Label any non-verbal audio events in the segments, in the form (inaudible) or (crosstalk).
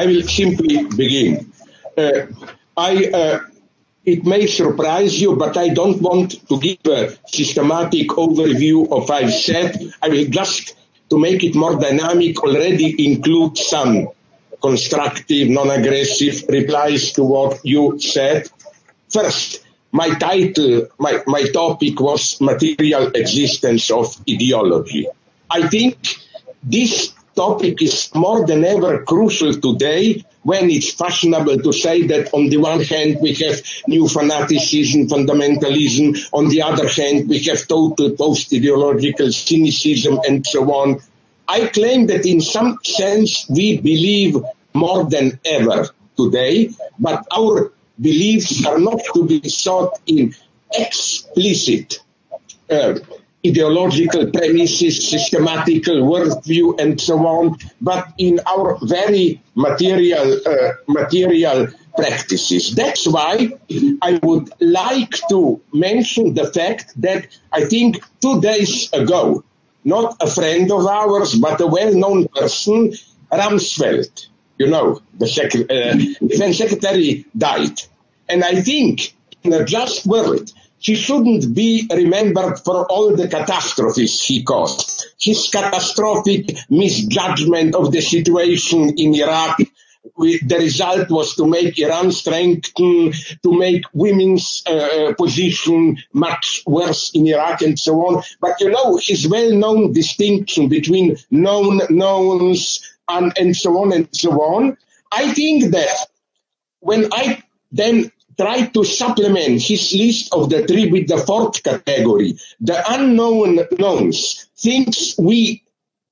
I will simply begin. Uh, I, uh, it may surprise you, but I don't want to give a systematic overview of what I've said. I will just, to make it more dynamic, already include some constructive, non-aggressive replies to what you said. First, my title, my, my topic was material existence of ideology. I think this topic is more than ever crucial today when it's fashionable to say that on the one hand we have new fanaticism, fundamentalism, on the other hand we have total post-ideological cynicism and so on. I claim that in some sense we believe more than ever today, but our beliefs are not to be sought in explicit uh, ideological premises, systematical worldview, and so on, but in our very material, uh, material practices. That's why I would like to mention the fact that I think two days ago, not a friend of ours, but a well-known person, Rumsfeld, you know, the sec- uh, defense secretary died. And I think in a just world, he shouldn't be remembered for all the catastrophes he caused. His catastrophic misjudgment of the situation in Iraq the result was to make Iran strengthen, to make women's uh, uh, position much worse in Iraq and so on. But you know, his well-known distinction between known knowns and, and so on and so on. I think that when I then try to supplement his list of the three with the fourth category, the unknown knowns, things we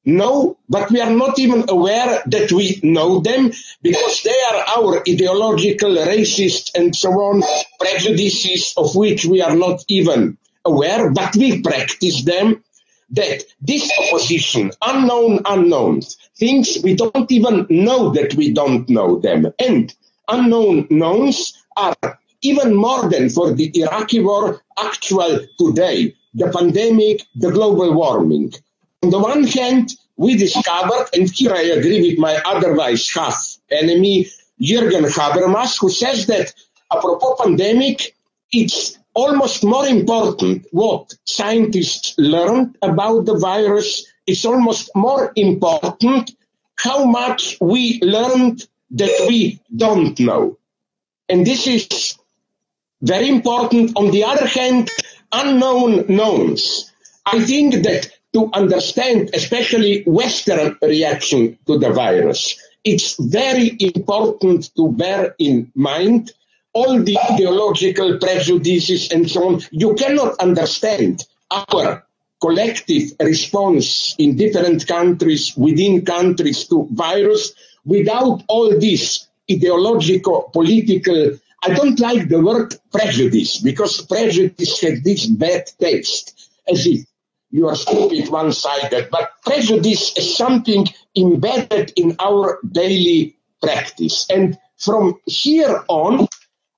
know, but we are not even aware that we know them because they are our ideological, racist, and so on prejudices of which we are not even aware, but we practice them. That this opposition, unknown unknowns, things we don't even know that we don't know them, and unknown knowns are even more than for the Iraqi war actual today, the pandemic, the global warming. On the one hand, we discovered, and here I agree with my otherwise half enemy, Jürgen Habermas, who says that apropos pandemic, it's almost more important what scientists learned about the virus. It's almost more important how much we learned that we don't know. And this is very important. On the other hand, unknown knowns. I think that to understand, especially Western reaction to the virus, it's very important to bear in mind all the ideological prejudices and so on. You cannot understand our collective response in different countries, within countries to virus without all this ideological, political I don't like the word prejudice because prejudice has this bad taste, as if you are stupid one-sided. But prejudice is something embedded in our daily practice. And from here on,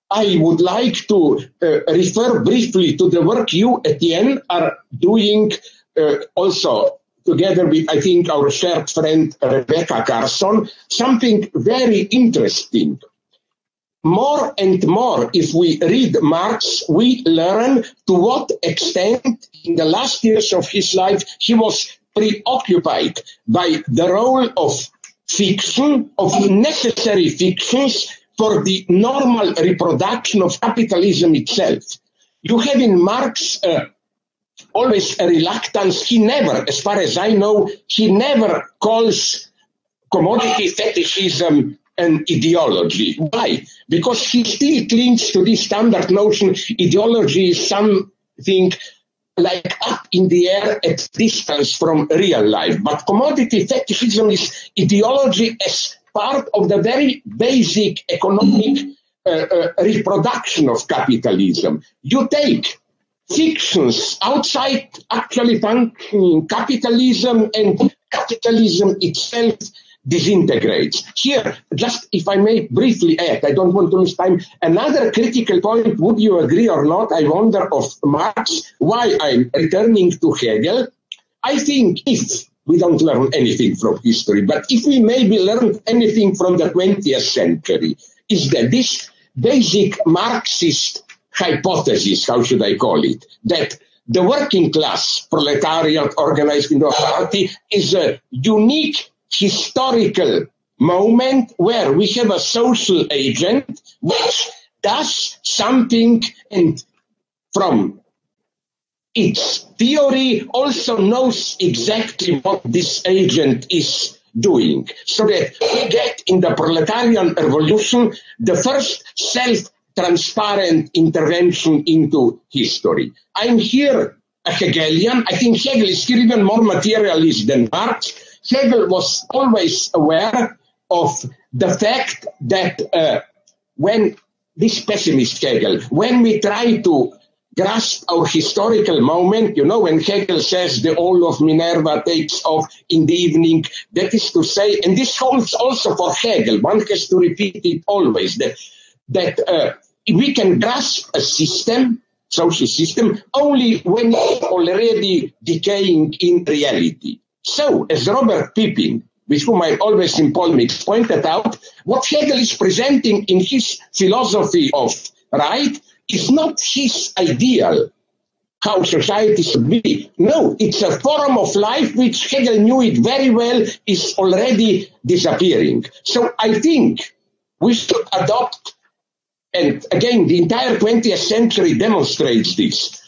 I would like to uh, refer briefly to the work you, Etienne, are doing uh, also together with, I think, our shared friend Rebecca Carson, something very interesting more and more, if we read Marx, we learn to what extent in the last years of his life he was preoccupied by the role of fiction, of necessary fictions for the normal reproduction of capitalism itself. You have in Marx uh, always a reluctance. He never, as far as I know, he never calls commodity fetishism an ideology. Why? Because he still clings to this standard notion ideology is something like up in the air at distance from real life. But commodity fetishism is ideology as part of the very basic economic uh, uh, reproduction of capitalism. You take fictions outside actually functioning capitalism and capitalism itself disintegrates. Here, just if I may briefly add, I don't want to lose time, another critical point, would you agree or not, I wonder of Marx, why I'm returning to Hegel. I think if we don't learn anything from history. But if we maybe learn anything from the 20th century, is that this basic Marxist hypothesis, how should I call it, that the working class proletariat organized into a party is a unique historical moment where we have a social agent which does something and from its theory also knows exactly what this agent is doing. So that we get in the proletarian revolution the first self-transparent intervention into history. I'm here a Hegelian. I think Hegel is even more materialist than Marx. Hegel was always aware of the fact that uh, when this pessimist Hegel, when we try to grasp our historical moment, you know, when Hegel says the owl of Minerva takes off in the evening, that is to say, and this holds also for Hegel, one has to repeat it always, that, that uh, we can grasp a system, social system, only when it's already decaying in reality. So, as Robert Pippin, with whom I always in polemics pointed out, what Hegel is presenting in his philosophy of right is not his ideal how society should be. No, it's a form of life which Hegel knew it very well is already disappearing. So I think we should adopt, and again, the entire 20th century demonstrates this,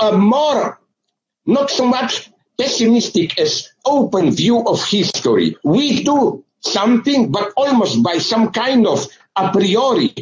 a more, not so much pessimistic as open view of history. We do something, but almost by some kind of a priori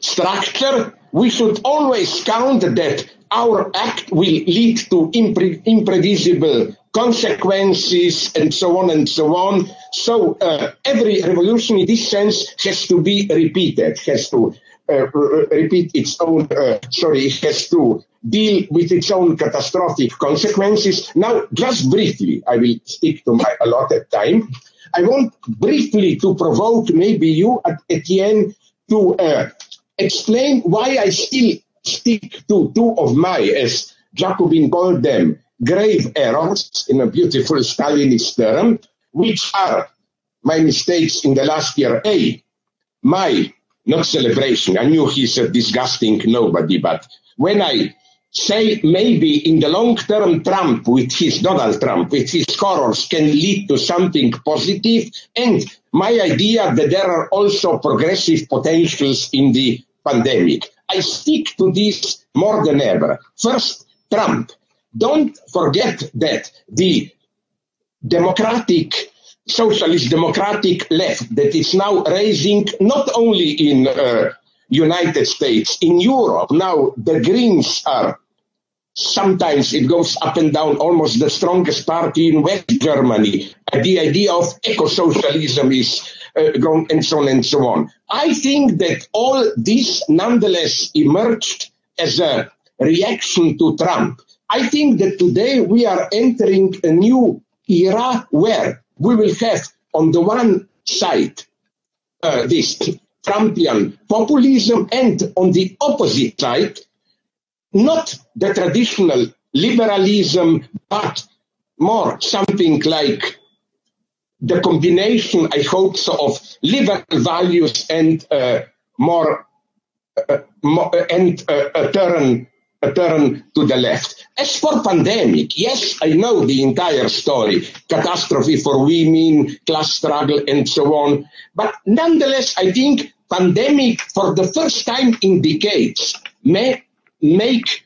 structure, we should always count that our act will lead to impre- impredictable consequences and so on and so on. So uh, every revolution in this sense has to be repeated, has to uh, repeat its own, uh, sorry, has to deal with its own catastrophic consequences. Now, just briefly, I will stick to my allotted time. I want briefly to provoke maybe you at, at the end to uh, explain why I still stick to two of my, as Jacobin called them, grave errors in a beautiful Stalinist term, which are my mistakes in the last year. A, my, not celebration. I knew he's a disgusting nobody, but when I say maybe in the long term Trump with his Donald Trump with his horrors can lead to something positive and my idea that there are also progressive potentials in the pandemic. I stick to this more than ever. First, Trump. Don't forget that the democratic, socialist democratic left that is now raising not only in uh, United States, in Europe, now the Greens are sometimes it goes up and down, almost the strongest party in West Germany. The idea of eco-socialism is uh, going and so on and so on. I think that all this nonetheless emerged as a reaction to Trump. I think that today we are entering a new era where we will have on the one side uh, this Trumpian populism and on the opposite side not the traditional liberalism but more something like the combination, I hope so, of liberal values and uh, more, uh, more, uh, and uh, a turn turn to the left. As for pandemic, yes, I know the entire story, catastrophe for women, class struggle, and so on. But nonetheless, I think pandemic, for the first time in decades, may make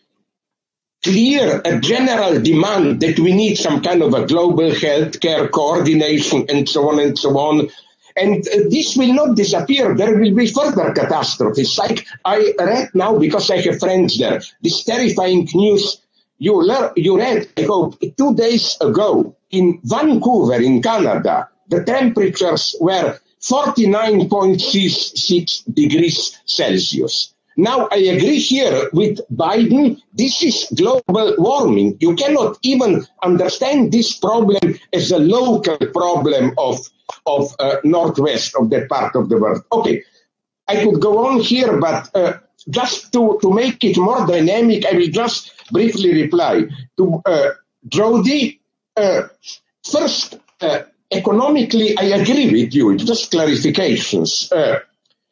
clear a general demand that we need some kind of a global healthcare coordination and so on and so on. And uh, this will not disappear. There will be further catastrophes. Like I read now, because I have friends there, this terrifying news you, you read, I hope, two days ago in Vancouver in Canada, the temperatures were 49.6 degrees Celsius. Now, I agree here with Biden. This is global warming. You cannot even understand this problem as a local problem of, of uh, Northwest of that part of the world. Okay. I could go on here, but uh, just to, to make it more dynamic, I will just briefly reply to uh, uh, first, uh, economically, I agree with you. Just clarifications. Uh,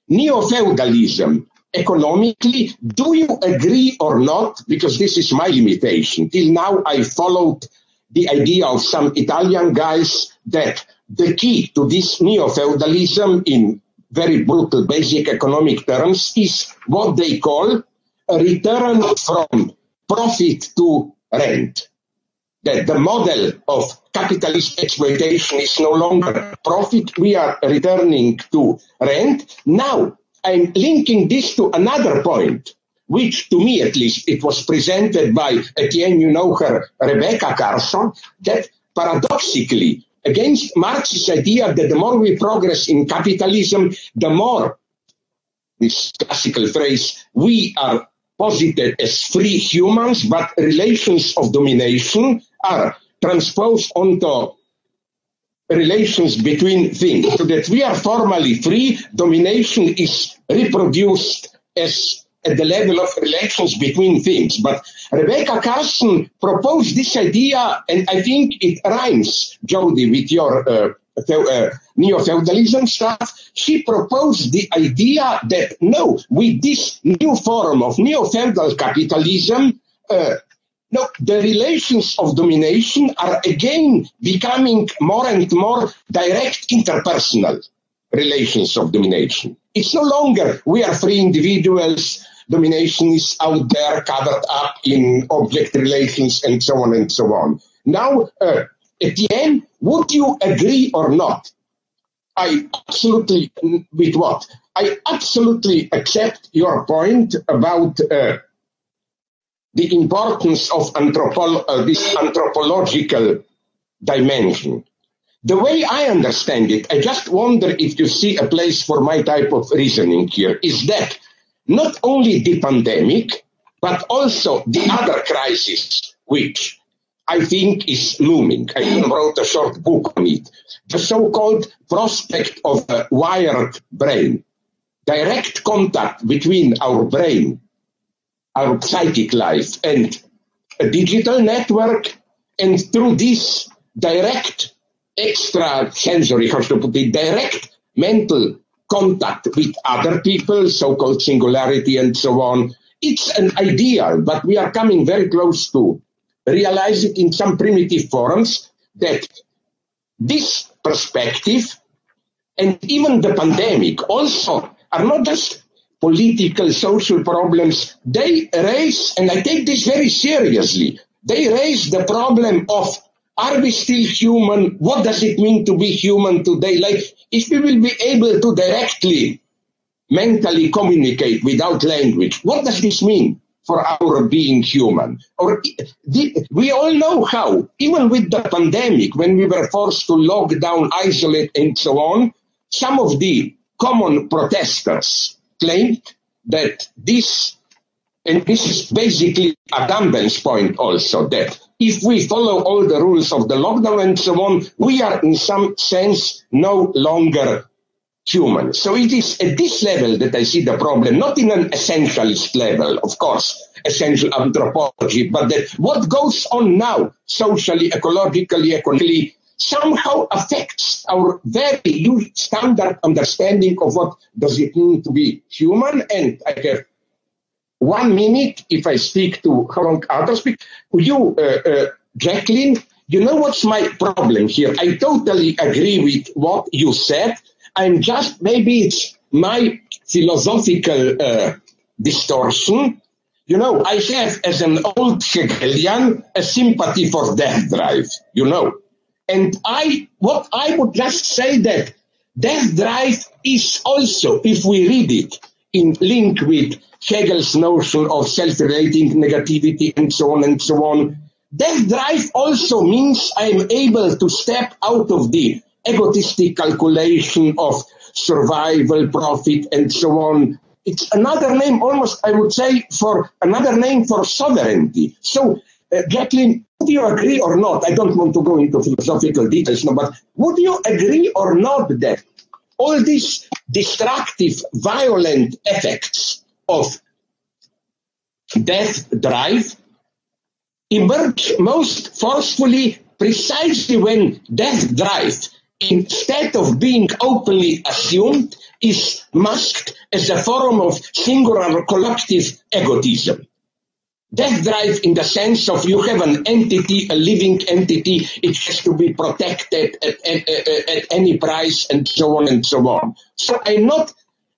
neo-feudalism, economically, do you agree or not? Because this is my limitation. Till now, I followed the idea of some Italian guys that the key to this neo-feudalism in very brutal basic economic terms is what they call a return from profit to rent. That the model of capitalist exploitation is no longer profit, we are returning to rent. Now, I'm linking this to another point, which to me at least, it was presented by Etienne, you know her, Rebecca Carson, that paradoxically, against Marx's idea that the more we progress in capitalism, the more, this classical phrase, we are posited as free humans, but relations of domination are transposed onto relations between things. So that we are formally free, domination is reproduced as at the level of relations between things. But Rebecca Carson proposed this idea, and I think it rhymes, Jodi, with your uh, uh, neo-feudalism stuff. She proposed the idea that no, with this new form of neo-feudal capitalism, uh, no, the relations of domination are again becoming more and more direct interpersonal relations of domination. It's no longer we are free individuals, domination is out there covered up in object relations and so on and so on. Now, uh, at the end, would you agree or not? I absolutely, with what? I absolutely accept your point about uh, the importance of anthropo- uh, this anthropological dimension. The way I understand it, I just wonder if you see a place for my type of reasoning here, is that not only the pandemic, but also the other crisis, which I think is looming. I even wrote a short book on it. The so-called prospect of a wired brain. Direct contact between our brain, our psychic life, and a digital network, and through this direct extra sensory, how to put it, direct mental contact with other people, so-called singularity and so on. It's an ideal, but we are coming very close to realize it in some primitive forms that this perspective and even the pandemic also are not just political, social problems. They raise, and I take this very seriously, they raise the problem of are we still human? What does it mean to be human today? Like, if we will be able to directly, mentally communicate without language, what does this mean for our being human? Or we all know how, even with the pandemic, when we were forced to lock down, isolate, and so on, some of the common protesters claimed that this, and this is basically Agamben's point also, that if we follow all the rules of the lockdown and so on, we are in some sense no longer human. So it is at this level that I see the problem, not in an essentialist level, of course, essential anthropology, but that what goes on now, socially, ecologically, economically, somehow affects our very standard understanding of what does it mean to be human. And I have one minute if I speak to how long others speak. You, uh, uh, Jacqueline, you know what's my problem here? I totally agree with what you said. I'm just, maybe it's my philosophical uh, distortion. You know, I have, as an old Hegelian, a sympathy for death drive, you know. And I, what I would just say that death drive is also, if we read it in link with Hegel's notion of self-relating negativity and so on and so on. Death drive also means I'm able to step out of the egotistic calculation of survival, profit, and so on. It's another name, almost, I would say, for another name for sovereignty. So, uh, Jacqueline, would you agree or not? I don't want to go into philosophical details, now, but would you agree or not that all these destructive, violent effects of death drive emerge most forcefully precisely when death drive, instead of being openly assumed, is masked as a form of singular collective egotism. Death drive in the sense of you have an entity, a living entity, it has to be protected at, at, at, any price and so on and so on. So I'm not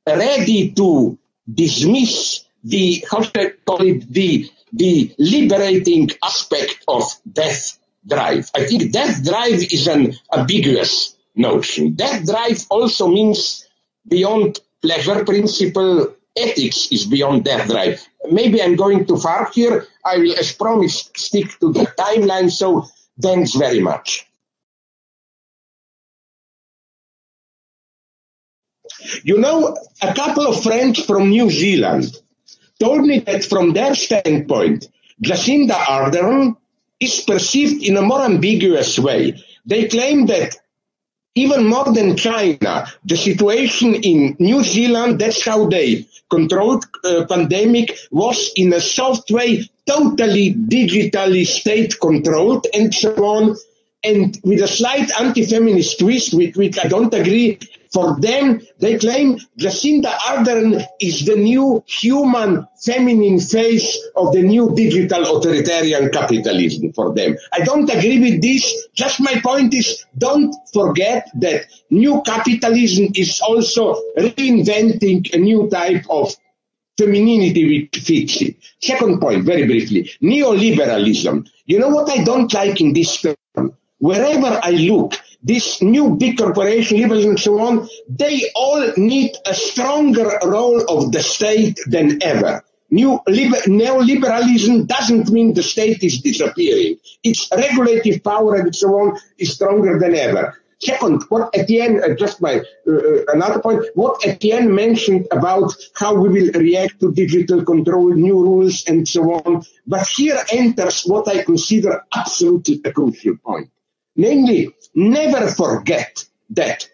ready to dismiss the, how should I call it, the, the liberating aspect of death drive. I think death drive is an ambiguous notion. Death drive also means beyond pleasure principle, ethics is beyond death drive. Maybe I'm going too far here. I will, as promised, stick to the timeline. So thanks very much. You know, a couple of friends from New Zealand told me that from their standpoint, Jacinda Ardern is perceived in a more ambiguous way. They claim that even more than China, the situation in New Zealand, that's how they controlled uh, pandemic, was in a soft way totally digitally state controlled and so on. And with a slight anti-feminist twist, with which I don't agree, for them, they claim Jacinda Ardern is the new human feminine face of the new digital authoritarian capitalism for them. I don't agree with this. Just my point is don't forget that new capitalism is also reinventing a new type of femininity which fits it. Second point, very briefly, neoliberalism. You know what I don't like in this term? Wherever I look, this new big corporation, liberals and so on, they all need a stronger role of the state than ever. New liber- neoliberalism doesn't mean the state is disappearing. Its regulative power and so on is stronger than ever. Second, what Etienne, uh, just my uh, uh, another point, what Etienne mentioned about how we will react to digital control, new rules, and so on. But here enters what I consider absolutely a crucial point. Namely, never forget that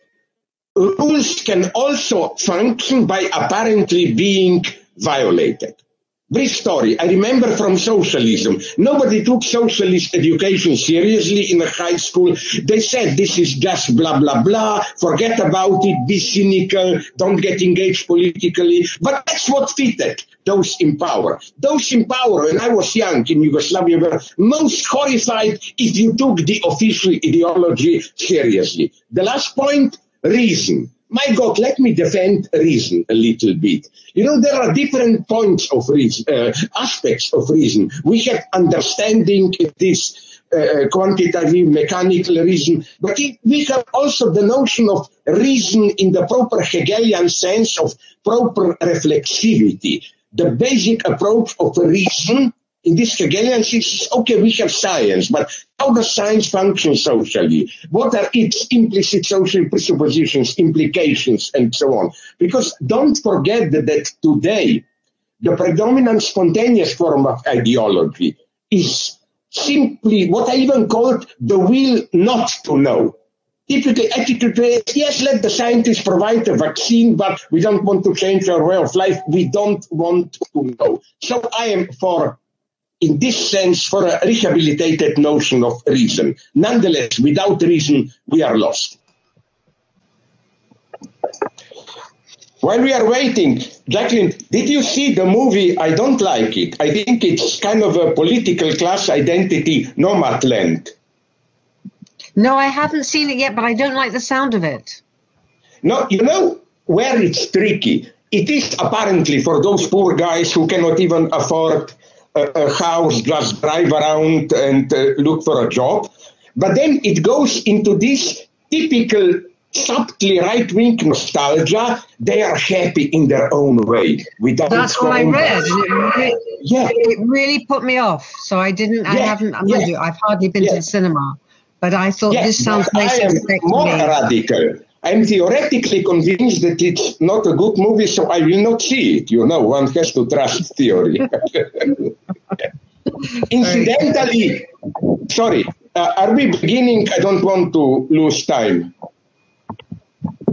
rules can also function by apparently being violated. Brief story. I remember from socialism. Nobody took socialist education seriously in a high school. They said this is just blah, blah, blah. Forget about it. Be cynical. Don't get engaged politically. But that's what fitted those in power. Those in power, when I was young in Yugoslavia, were most horrified if you took the official ideology seriously. The last point, reason my God, let me defend reason a little bit. You know, there are different points of reason, uh, aspects of reason. We have understanding this uh, quantitative mechanical reason, but it, we have also the notion of reason in the proper Hegelian sense of proper reflexivity. The basic approach of reason in this Hegelian is okay, we have science, but how does science function socially? What are its implicit social presuppositions, implications, and so on? Because don't forget that, that today, the predominant spontaneous form of ideology is simply what I even called the will not to know. Typically, attitude is, yes, let the scientists provide the vaccine, but we don't want to change our way of life. We don't want to know. So I am for in this sense for a rehabilitated notion of reason. Nonetheless, without reason, we are lost. While we are waiting, Jacqueline, did you see the movie? I don't like it. I think it's kind of a political class identity nomadland. No, I haven't seen it yet, but I don't like the sound of it. No, you know where it's tricky? It is apparently for those poor guys who cannot even afford a, house, just drive around and uh, look for a job. But then it goes into this typical subtly right-wing nostalgia. They are happy in their own way. Without That's what I read. It re- yeah. it really put me off. So I didn't. I haven't. I'm yeah. you, I've hardly been yeah. to the cinema, but I thought yeah, this sounds nice. I am more radical. I'm theoretically convinced that it's not a good movie, so I will not see it. You know, one has to trust theory. (laughs) (laughs) Incidentally, sorry, uh, are we beginning? I don't want to lose time.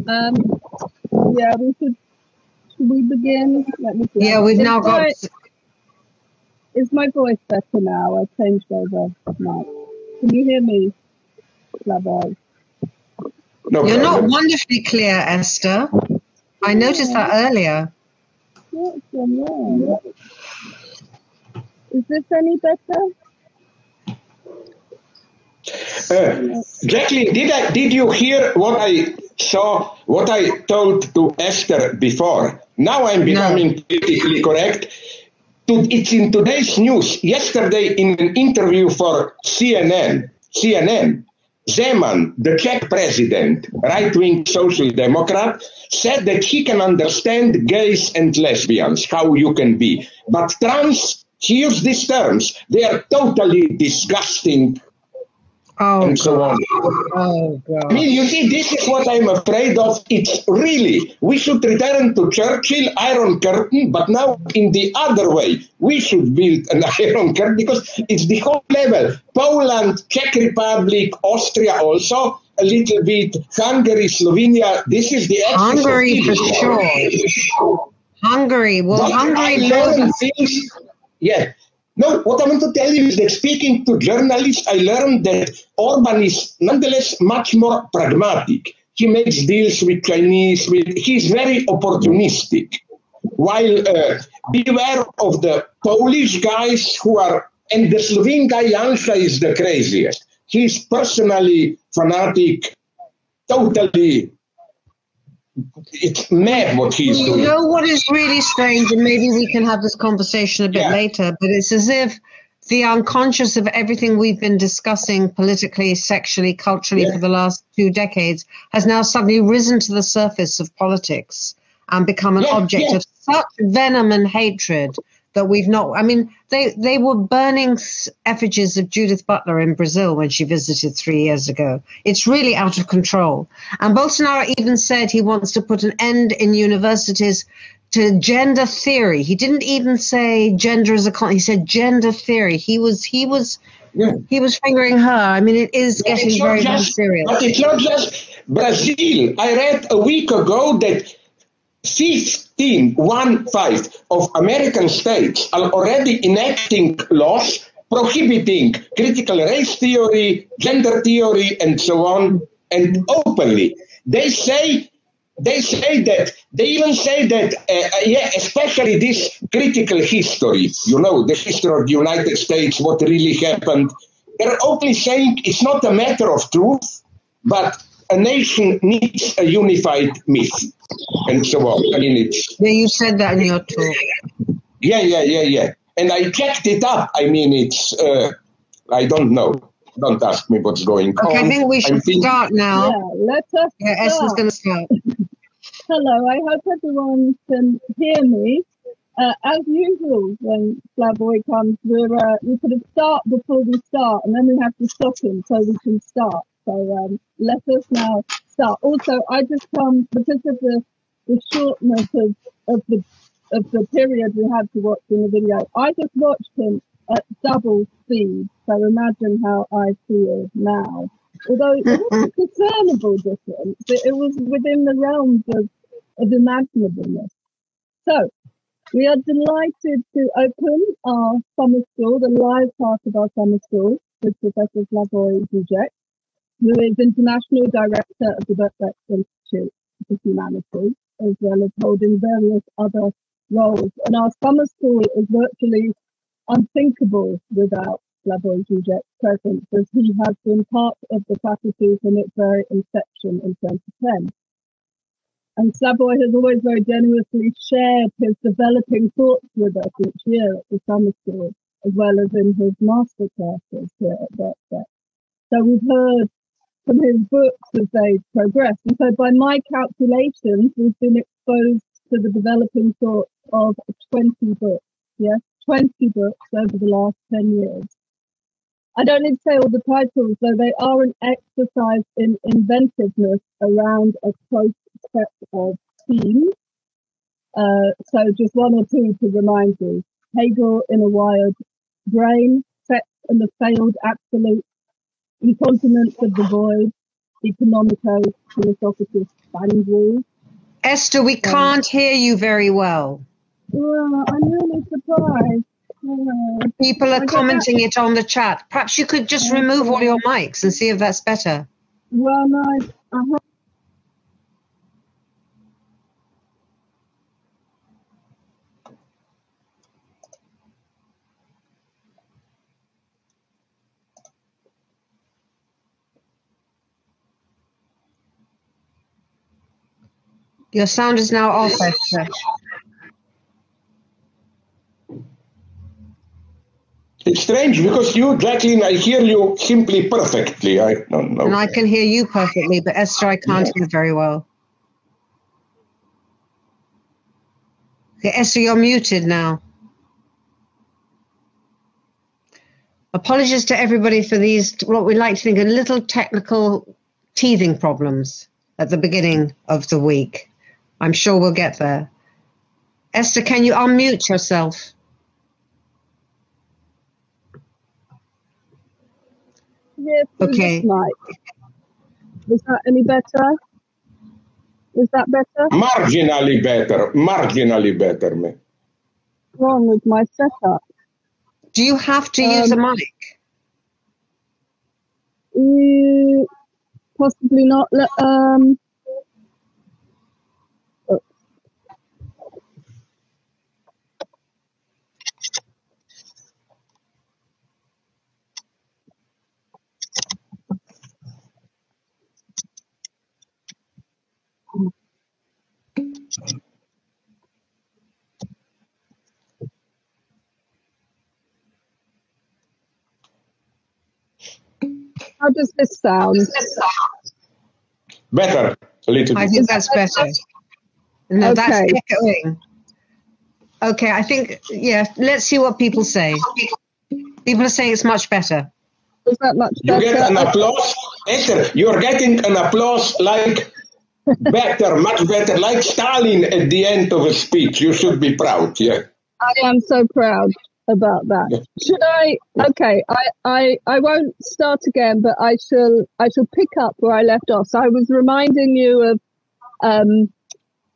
Um, yeah, we should. Should we begin? Let me. Yeah, we've now got. is my voice better now? I changed over. Can you hear me, Slavoj? No You're not wonderfully clear, Esther. I noticed that earlier. Is this any better? Uh, Jacqueline, did I did you hear what I saw? What I told to Esther before? Now I'm becoming no. politically correct. It's in today's news. Yesterday, in an interview for CNN, CNN, Zeman, the Czech president, right-wing social democrat, said that he can understand gays and lesbians, how you can be. But trans, he used these terms, they are totally disgusting Oh, and so on. Oh, God. I mean, you see, this is what I'm afraid of. It's really, we should return to Churchill, Iron Curtain, but now in the other way. We should build an (laughs) Iron Curtain because it's the whole level. Poland, Czech Republic, Austria also, a little bit, Hungary, Slovenia. This is the Hungary for sure. (laughs) Hungary. Well, Hungary knows. Things, yeah. No, what I want to tell you is that speaking to journalists, I learned that Orban is nonetheless much more pragmatic. He makes deals with Chinese, with, he's very opportunistic. While uh, beware of the Polish guys who are, and the Slovene guy Janša is the craziest. He's personally fanatic, totally it's mad what he's you doing. You know what is really strange, and maybe we can have this conversation a bit yeah. later, but it's as if the unconscious of everything we've been discussing politically, sexually, culturally yeah. for the last two decades has now suddenly risen to the surface of politics and become an yeah, object of such venom and hatred that we've not. I mean, they they were burning effigies of Judith Butler in Brazil when she visited three years ago. It's really out of control. And Bolsonaro even said he wants to put an end in universities to gender theory. He didn't even say gender as a con. He said gender theory. He was he was. Yeah. He was fingering her. I mean, it is but getting very, just, very serious. But it's not just Brazil. I read a week ago that 15, one five of American states are already enacting laws prohibiting critical race theory, gender theory, and so on, and openly. They say they say that they even say that uh, yeah especially this critical history you know the history of the united states what really happened they're openly saying it's not a matter of truth but a nation needs a unified myth and so on. I mean, it's. Yeah, you said that in your talk. Yeah, yeah, yeah, yeah. And I checked it up. I mean, it's. Uh, I don't know. Don't ask me what's going okay, on. I think we should start now. Yeah, let us. Yeah, Esther's going to start. (laughs) Hello, I hope everyone can hear me. Uh, as usual, when Slavoj comes, we're, uh, we sort of start before we start, and then we have to stop him so we can start. So um, let us now start. Also, I just come because of the, the shortness of, of the of the period we had to watch in the video. I just watched him at double speed. So imagine how I feel now. Although it was a (laughs) discernible difference, it, it was within the realms of, of imaginableness. So we are delighted to open our summer school, the live part of our summer school with Professor Slavoj Žižek who is International Director of the Birkbeck Institute for Humanities, as well as holding various other roles. And our summer school is virtually unthinkable without Slavoj Žižek's presence, as he has been part of the faculty from its very inception in 2010. And Slavoj has always very generously shared his developing thoughts with us each year at the summer school, as well as in his master classes here at Birkbeck. So we've heard from his books as they progress. And so by my calculations, we've been exposed to the developing thought of 20 books. Yes, 20 books over the last 10 years. I don't need to say all the titles, though they are an exercise in inventiveness around a close set of themes. Uh, so just one or two to remind you. Hegel in a wired brain, sex and the failed absolute, Incontinence of the void, economico philosophical boundaries. Esther, we um, can't hear you very well. Well, I'm really surprised. People are commenting it on the chat. Perhaps you could just remove all your mics and see if that's better. Well, no, I, I Your sound is now off, Esther. It's strange because you, Jacqueline, I hear you simply perfectly. I don't know. And I can hear you perfectly, but Esther, I can't hear very well. Okay, Esther, you're muted now. Apologies to everybody for these, what we like to think are little technical teething problems at the beginning of the week. I'm sure we'll get there. Esther, can you unmute yourself? Yes, Okay. Mike. Is that any better? Is that better? Marginally better, marginally better, me. Wrong with my setup? Do you have to use a Um, mic? Possibly not. Um, how does this sound? Better, a little bit. I bit. think that's better. No, that's Okay. echoing. Okay, I think, yeah, let's see what people say. People are saying it's much better. Is that much better? You get an better? applause, Esther. You're getting an applause like better, much better, like Stalin at the end of a speech. You should be proud. Yeah. I am so proud about Yeah. that. Should I? Okay, I, I, I won't start again, but I shall, I shall pick up where I left off. So I was reminding you of um,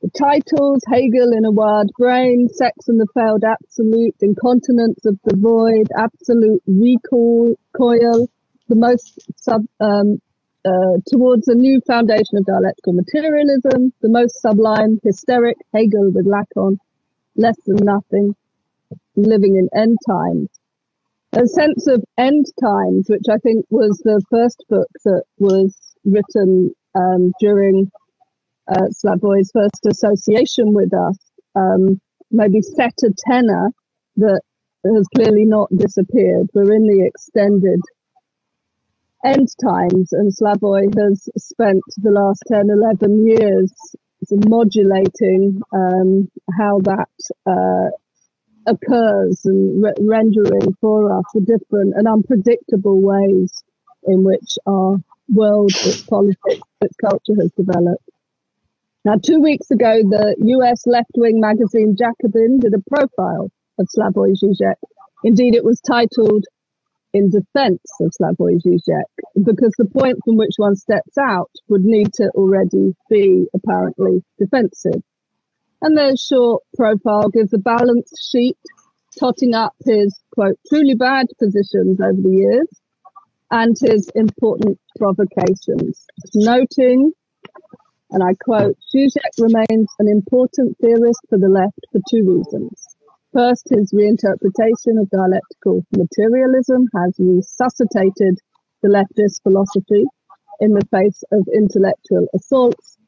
the titles: Hegel in a wired, brain, Sex and the failed absolute, Incontinence of the void, Absolute recoil, coil, the most sub, um, uh, towards a new foundation of dialectical materialism, the most sublime, hysteric, Hegel with Lacan, less than nothing, living in end times. A sense of end times, which I think was the first book that was written um, during uh, Slavoj's first association with us, um, maybe set a tenor that has clearly not disappeared. We're in the extended end times, and Slavoy has spent the last 10, 11 years modulating um, how that uh, occurs and re- rendering for us the different and unpredictable ways in which our world, its politics, its culture has developed. Now, two weeks ago, the US left-wing magazine Jacobin did a profile of Slavoj Žižek. Indeed, it was titled in defense of Slavoj Žižek because the point from which one steps out would need to already be apparently defensive. And their short profile gives a balanced sheet, totting up his quote, truly bad positions over the years and his important provocations, noting, and I quote, Zizek remains an important theorist for the left for two reasons. First, his reinterpretation of dialectical materialism has resuscitated the leftist philosophy in the face of intellectual assaults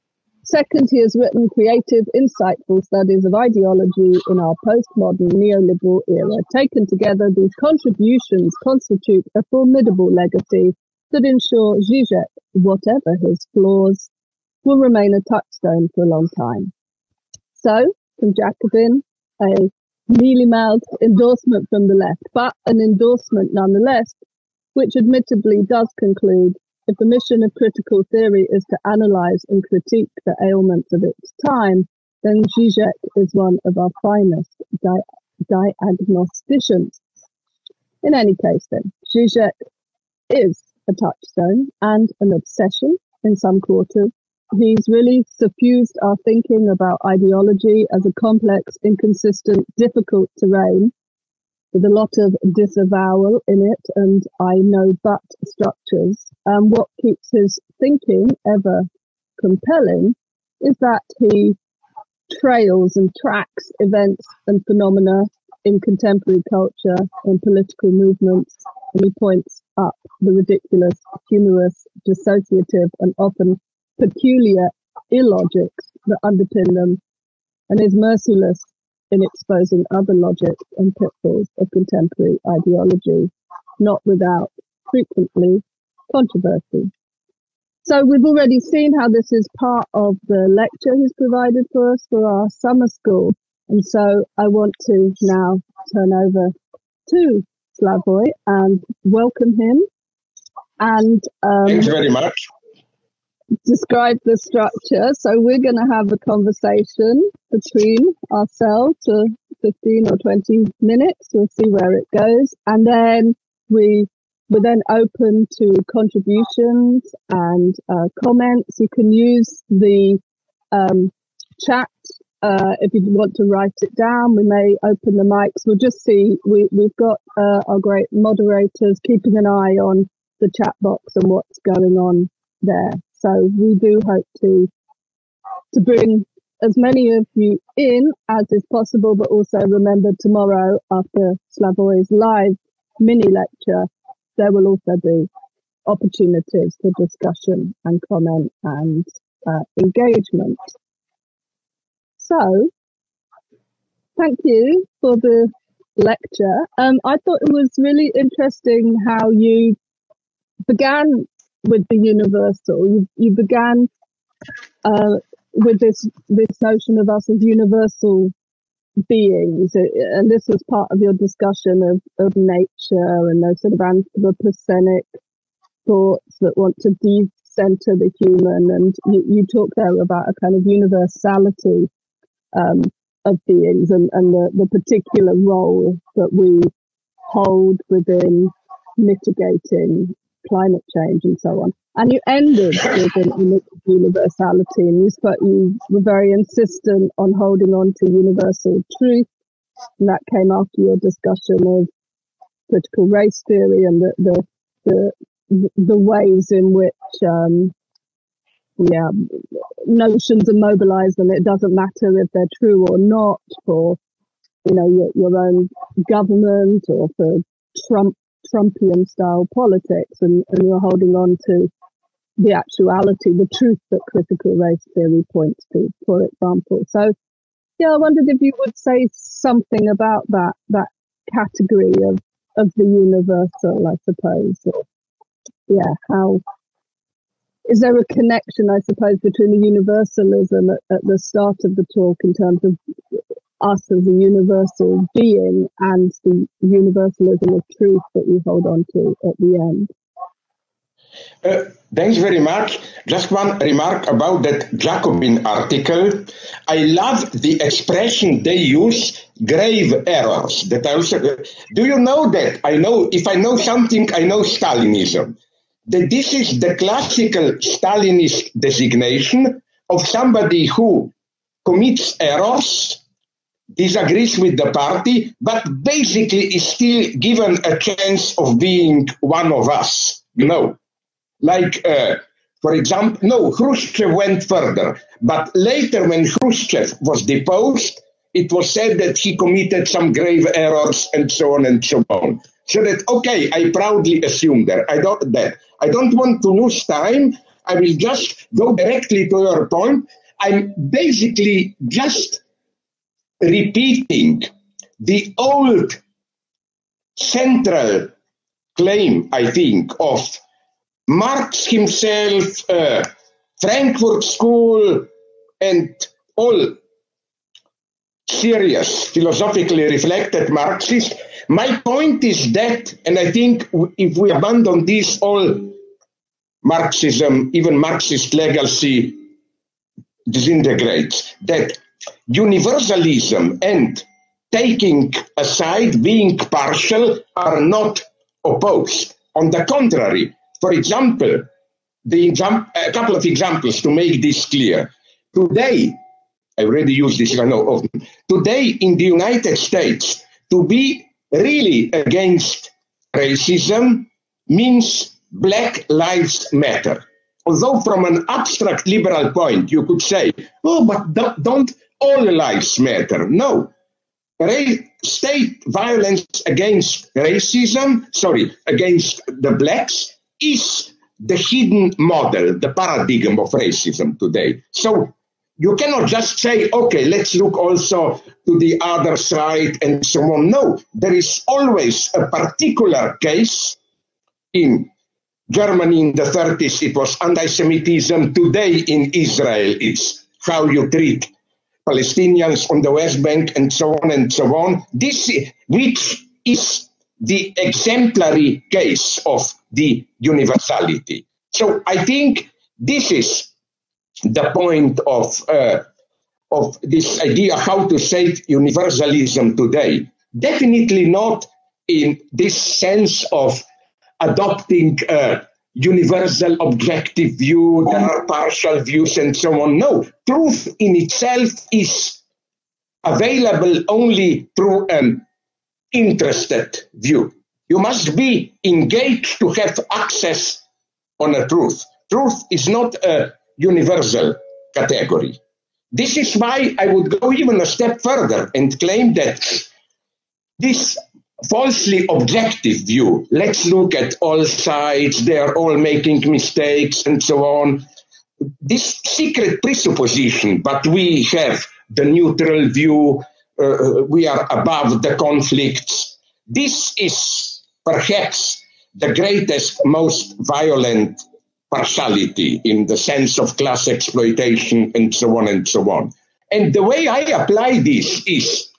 Second, he has written creative, insightful studies of ideology in our postmodern neoliberal era. Taken together, these contributions constitute a formidable legacy that ensure Zizek, whatever his flaws, will remain a touchstone for a long time. So, from Jacobin, a mealy-mouthed endorsement from the left, but an endorsement nonetheless, which admittedly does conclude if the mission of critical theory is to analyze and critique the ailments of its time, then Zizek is one of our finest di- diagnosticians. In any case, then, Zizek is a touchstone and an obsession in some quarters. He's really suffused our thinking about ideology as a complex, inconsistent, difficult terrain with a lot of disavowal in it and I know but structures. And what keeps his thinking ever compelling is that he trails and tracks events and phenomena in contemporary culture and political movements, and he points up the ridiculous, humorous, dissociative, and often peculiar illogics that underpin them, and is merciless in exposing other logics and pitfalls of contemporary ideology, not without frequently controversy. So we've already seen how this is part of the lecture he's provided for us for our summer school. And so I want to now turn over to Slavoj and welcome him. And um, thanks very much. Describe the structure. So we're going to have a conversation between ourselves for 15 or 20 minutes. We'll see where it goes. And then we we're then open to contributions and uh, comments. You can use the um, chat uh, if you want to write it down. We may open the mics. We'll just see. We, we've got uh, our great moderators keeping an eye on the chat box and what's going on there. So we do hope to to bring as many of you in as is possible, but also remember tomorrow after Slavoj's live mini lecture, there will also be opportunities for discussion and comment and uh, engagement. So, thank you for the lecture. Um, I thought it was really interesting how you began with the universal. You, you began uh, with this this notion of us as universal beings, and this was part of your discussion of, of nature and those sort of anthropocenic thoughts that want to decenter the human. And you, you talk there about a kind of universality um, of beings and, and the, the particular role that we hold within mitigating climate change and so on. And you ended with an universality, and you, spoke, you were very insistent on holding on to universal truth, and that came after your discussion of critical race theory and the the the, the ways in which um, yeah notions are mobilized, and it doesn't matter if they're true or not for you know your, your own government or for Trump Trumpian style politics, and, and you're holding on to the actuality, the truth that critical race theory points to, for example. So, yeah, I wondered if you would say something about that that category of of the universal, I suppose. Or, yeah, how is there a connection, I suppose, between the universalism at, at the start of the talk in terms of us as a universal being and the universalism of truth that we hold on to at the end? Uh, thanks very much. Just one remark about that Jacobin article. I love the expression they use, grave errors. That I also, do you know that? I know, if I know something, I know Stalinism. That this is the classical Stalinist designation of somebody who commits errors, disagrees with the party, but basically is still given a chance of being one of us. You know, like, uh, for example, no, Khrushchev went further, but later when Khrushchev was deposed, it was said that he committed some grave errors and so on and so on. So that, okay, I proudly assume that. I don't, that. I don't want to lose time. I will just go directly to your point. I'm basically just repeating the old central claim, I think, of Marx himself, uh, Frankfurt School, and all serious, philosophically reflected Marxists. My point is that, and I think if we abandon this, all Marxism, even Marxist legacy disintegrates, that universalism and taking aside, being partial, are not opposed. On the contrary, for example, the exam- a couple of examples to make this clear. Today, I already use this I know often. Today in the United States, to be really against racism means Black Lives Matter. Although from an abstract liberal point, you could say, oh, but don't all lives matter? No. Ra- state violence against racism, sorry, against the blacks is the hidden model, the paradigm of racism today. So you cannot just say, okay, let's look also to the other side and so on. No, there is always a particular case in Germany in the 30s, it was anti-Semitism. Today in Israel, it's how you treat Palestinians on the West Bank and so on and so on. This, which is the exemplary case of the universality. So I think this is the point of uh, of this idea how to save universalism today. Definitely not in this sense of adopting a universal objective view, there are partial views and so on. No, truth in itself is available only through an interested view. You must be engaged to have access on a truth. Truth is not a universal category. This is why I would go even a step further and claim that this falsely objective view, let's look at all sides, they are all making mistakes and so on. This secret presupposition, but we have the neutral view, uh, we are above the conflicts. This is perhaps the greatest, most violent partiality in the sense of class exploitation and so on and so on. And the way I apply this is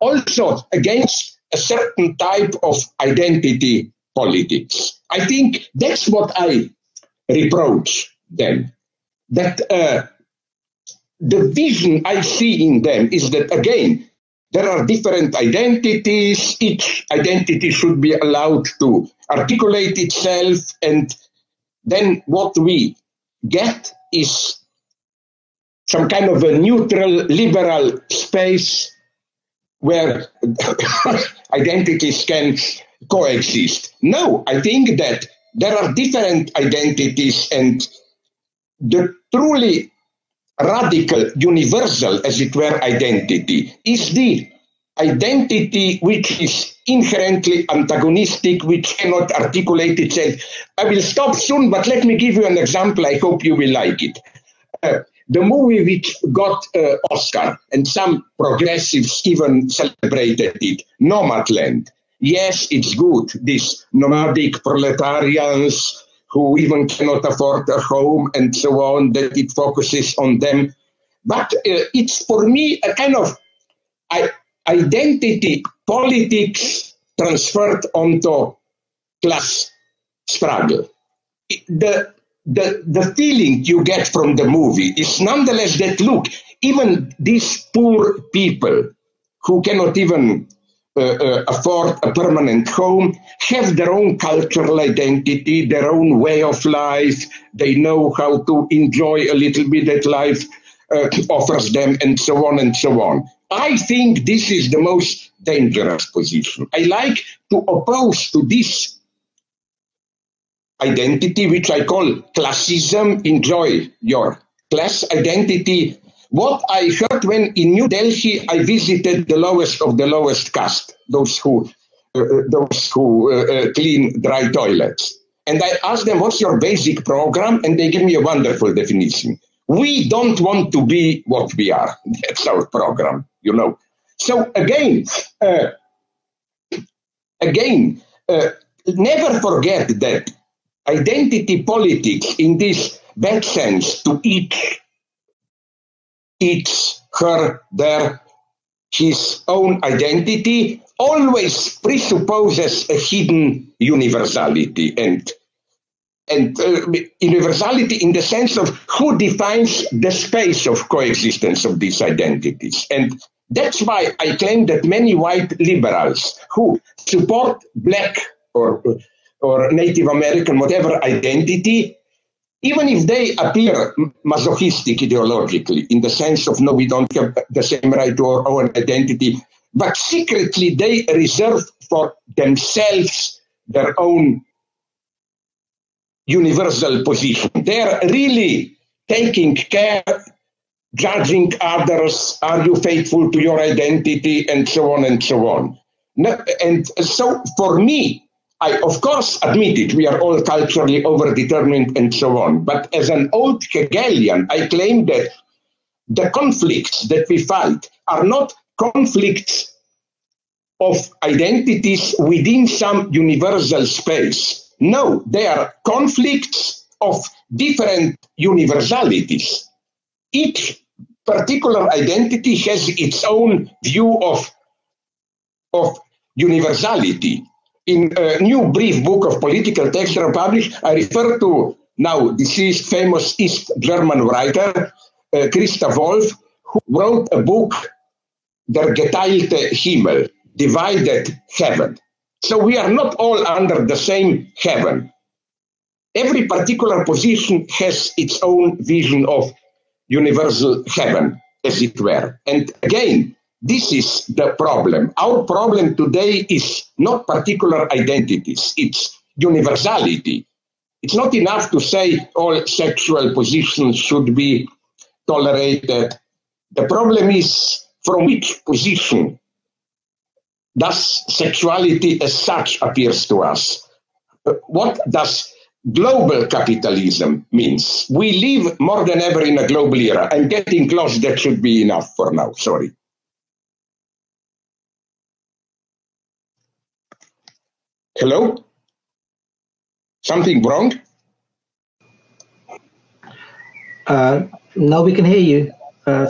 also against a certain type of identity politics. I think that's what I reproach them. That uh, the vision I see in them is that, again, there are different identities. Each identity should be allowed to articulate itself. And then what we get is some kind of a neutral liberal space where (laughs) identities can coexist. No, I think that there are different identities and the truly radical, universal, as it were, identity is the identity which is inherently antagonistic, which cannot articulate itself. I will stop soon, but let me give you an example. I hope you will like it. Uh, the movie which got uh, Oscar and some progressives even celebrated it, Nomadland. Yes, it's good. These nomadic proletarians who even cannot afford a home and so on, that it focuses on them. But uh, it's for me a kind of identity politics transferred onto class struggle. The the, the feeling you get from the movie is nonetheless that look, even these poor people who cannot even uh, uh, afford a permanent home have their own cultural identity, their own way of life. They know how to enjoy a little bit that life uh, offers them, and so on and so on. I think this is the most dangerous position. I like to oppose to this identity, which I call classism. Enjoy your class identity. What I heard when in New Delhi I visited the lowest of the lowest caste, those who uh, uh those who uh, uh, clean dry toilets. And I asked them, what's your basic program? And they give me a wonderful definition. We don't want to be what we are. (laughs) That's our program, you know. So again, uh, again, uh, never forget that identity politics in this bad sense to each each her their his own identity always presupposes a hidden universality and and uh, universality in the sense of who defines the space of coexistence of these identities. And that's why I claim that many white liberals who support black or or Native American, whatever identity, even if they appear masochistic ideologically, in the sense of no, we don't have the same right to our own identity but secretly they reserve for themselves their own universal position. They are really taking care, judging others, are you faithful to your identity, and so on and so on. And so for me, I of course admit it, we are all culturally overdetermined and so on. But as an old Hegelian, I claim that the conflicts that we fight are not conflicts of identities within some universal space. No, they are conflicts of different universalities. Each particular identity has its own view of, of universality. In a new brief book of political texture published, I refer to now deceased famous East German writer uh, Christa Wolf, who wrote a book, Der geteilte Himmel, Divided Heaven. So we are not all under the same heaven. Every particular position has its own vision of universal heaven, as it were. And again, this is the problem. Our problem today is not particular identities, it's universality. It's not enough to say all sexual positions should be tolerated. The problem is from which position does sexuality as such appears to us? What does global capitalism means? We live more than ever in a global era. I'm getting close. That should be enough for now. Sorry. Hello? Something wrong? Uh, now we can hear you, uh,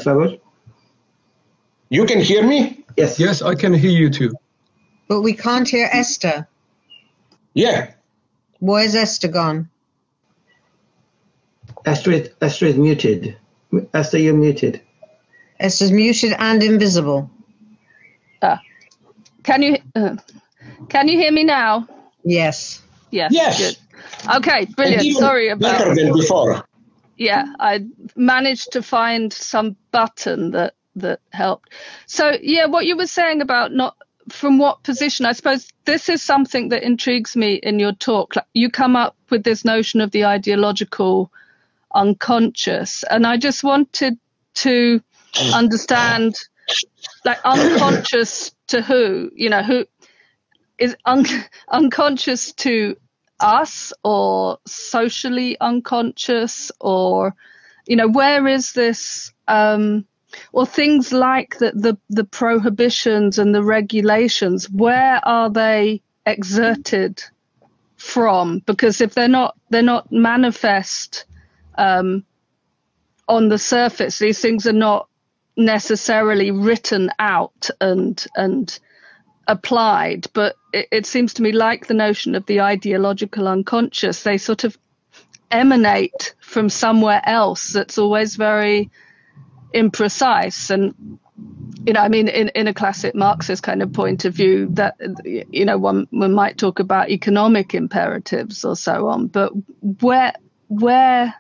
You can hear me? Yes. Yes, I can hear you too. But we can't hear Esther. Yeah. Where's Esther gone? Esther is, Esther is muted. Esther, you're muted. Esther's muted and invisible. Uh, can you uh, can you hear me now? Yes. Yes. Yes. Good. Okay, brilliant. Sorry about better than before. Yeah, I managed to find some button that that helped. So yeah, what you were saying about not from what position, I suppose this is something that intrigues me in your talk. You come up with this notion of the ideological unconscious, and I just wanted to understand, like, unconscious to who? You know, who is un- (laughs) unconscious to us, or socially unconscious, or you know, where is this? Um, or things like the, the, the prohibitions and the regulations, where are they exerted from? Because if they're not they're not manifest um, on the surface, these things are not necessarily written out and and applied. But it, it seems to me like the notion of the ideological unconscious, they sort of emanate from somewhere else that's always very imprecise and you know, I mean, in, in a classic Marxist kind of point of view, that you know, one one might talk about economic imperatives or so on, but where where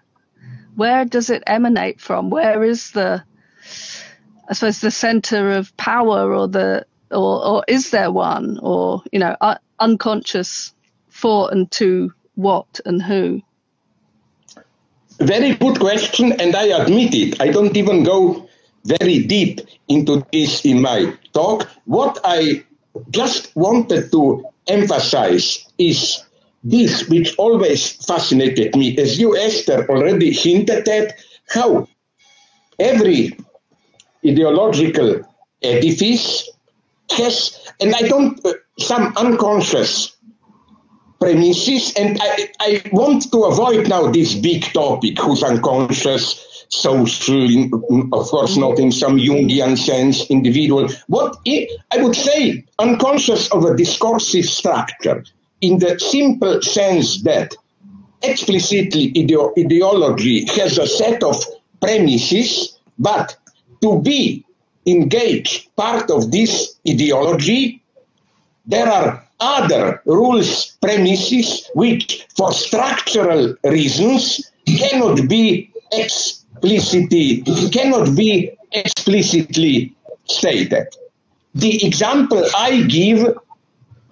where does it emanate from? Where is the, I suppose, the center of power, or the or or is there one, or you know, uh, unconscious for and to what and who? Very good question, and I admit it. I don't even go very deep into this in my talk. What I just wanted to emphasize is this, which always fascinated me, as you, Esther, already hinted at, how every ideological edifice has, and I don't, uh, some unconscious premises, and I, I want to avoid now this big topic, who's unconscious, social, of course not in some Jungian sense, individual. What I would say, unconscious of a discursive structure, in the simple sense that explicitly ideo- ideology has a set of premises, but to be engaged part of this ideology, there are other rules, premises, which for structural reasons cannot be explicitly, cannot be explicitly stated. the example I give,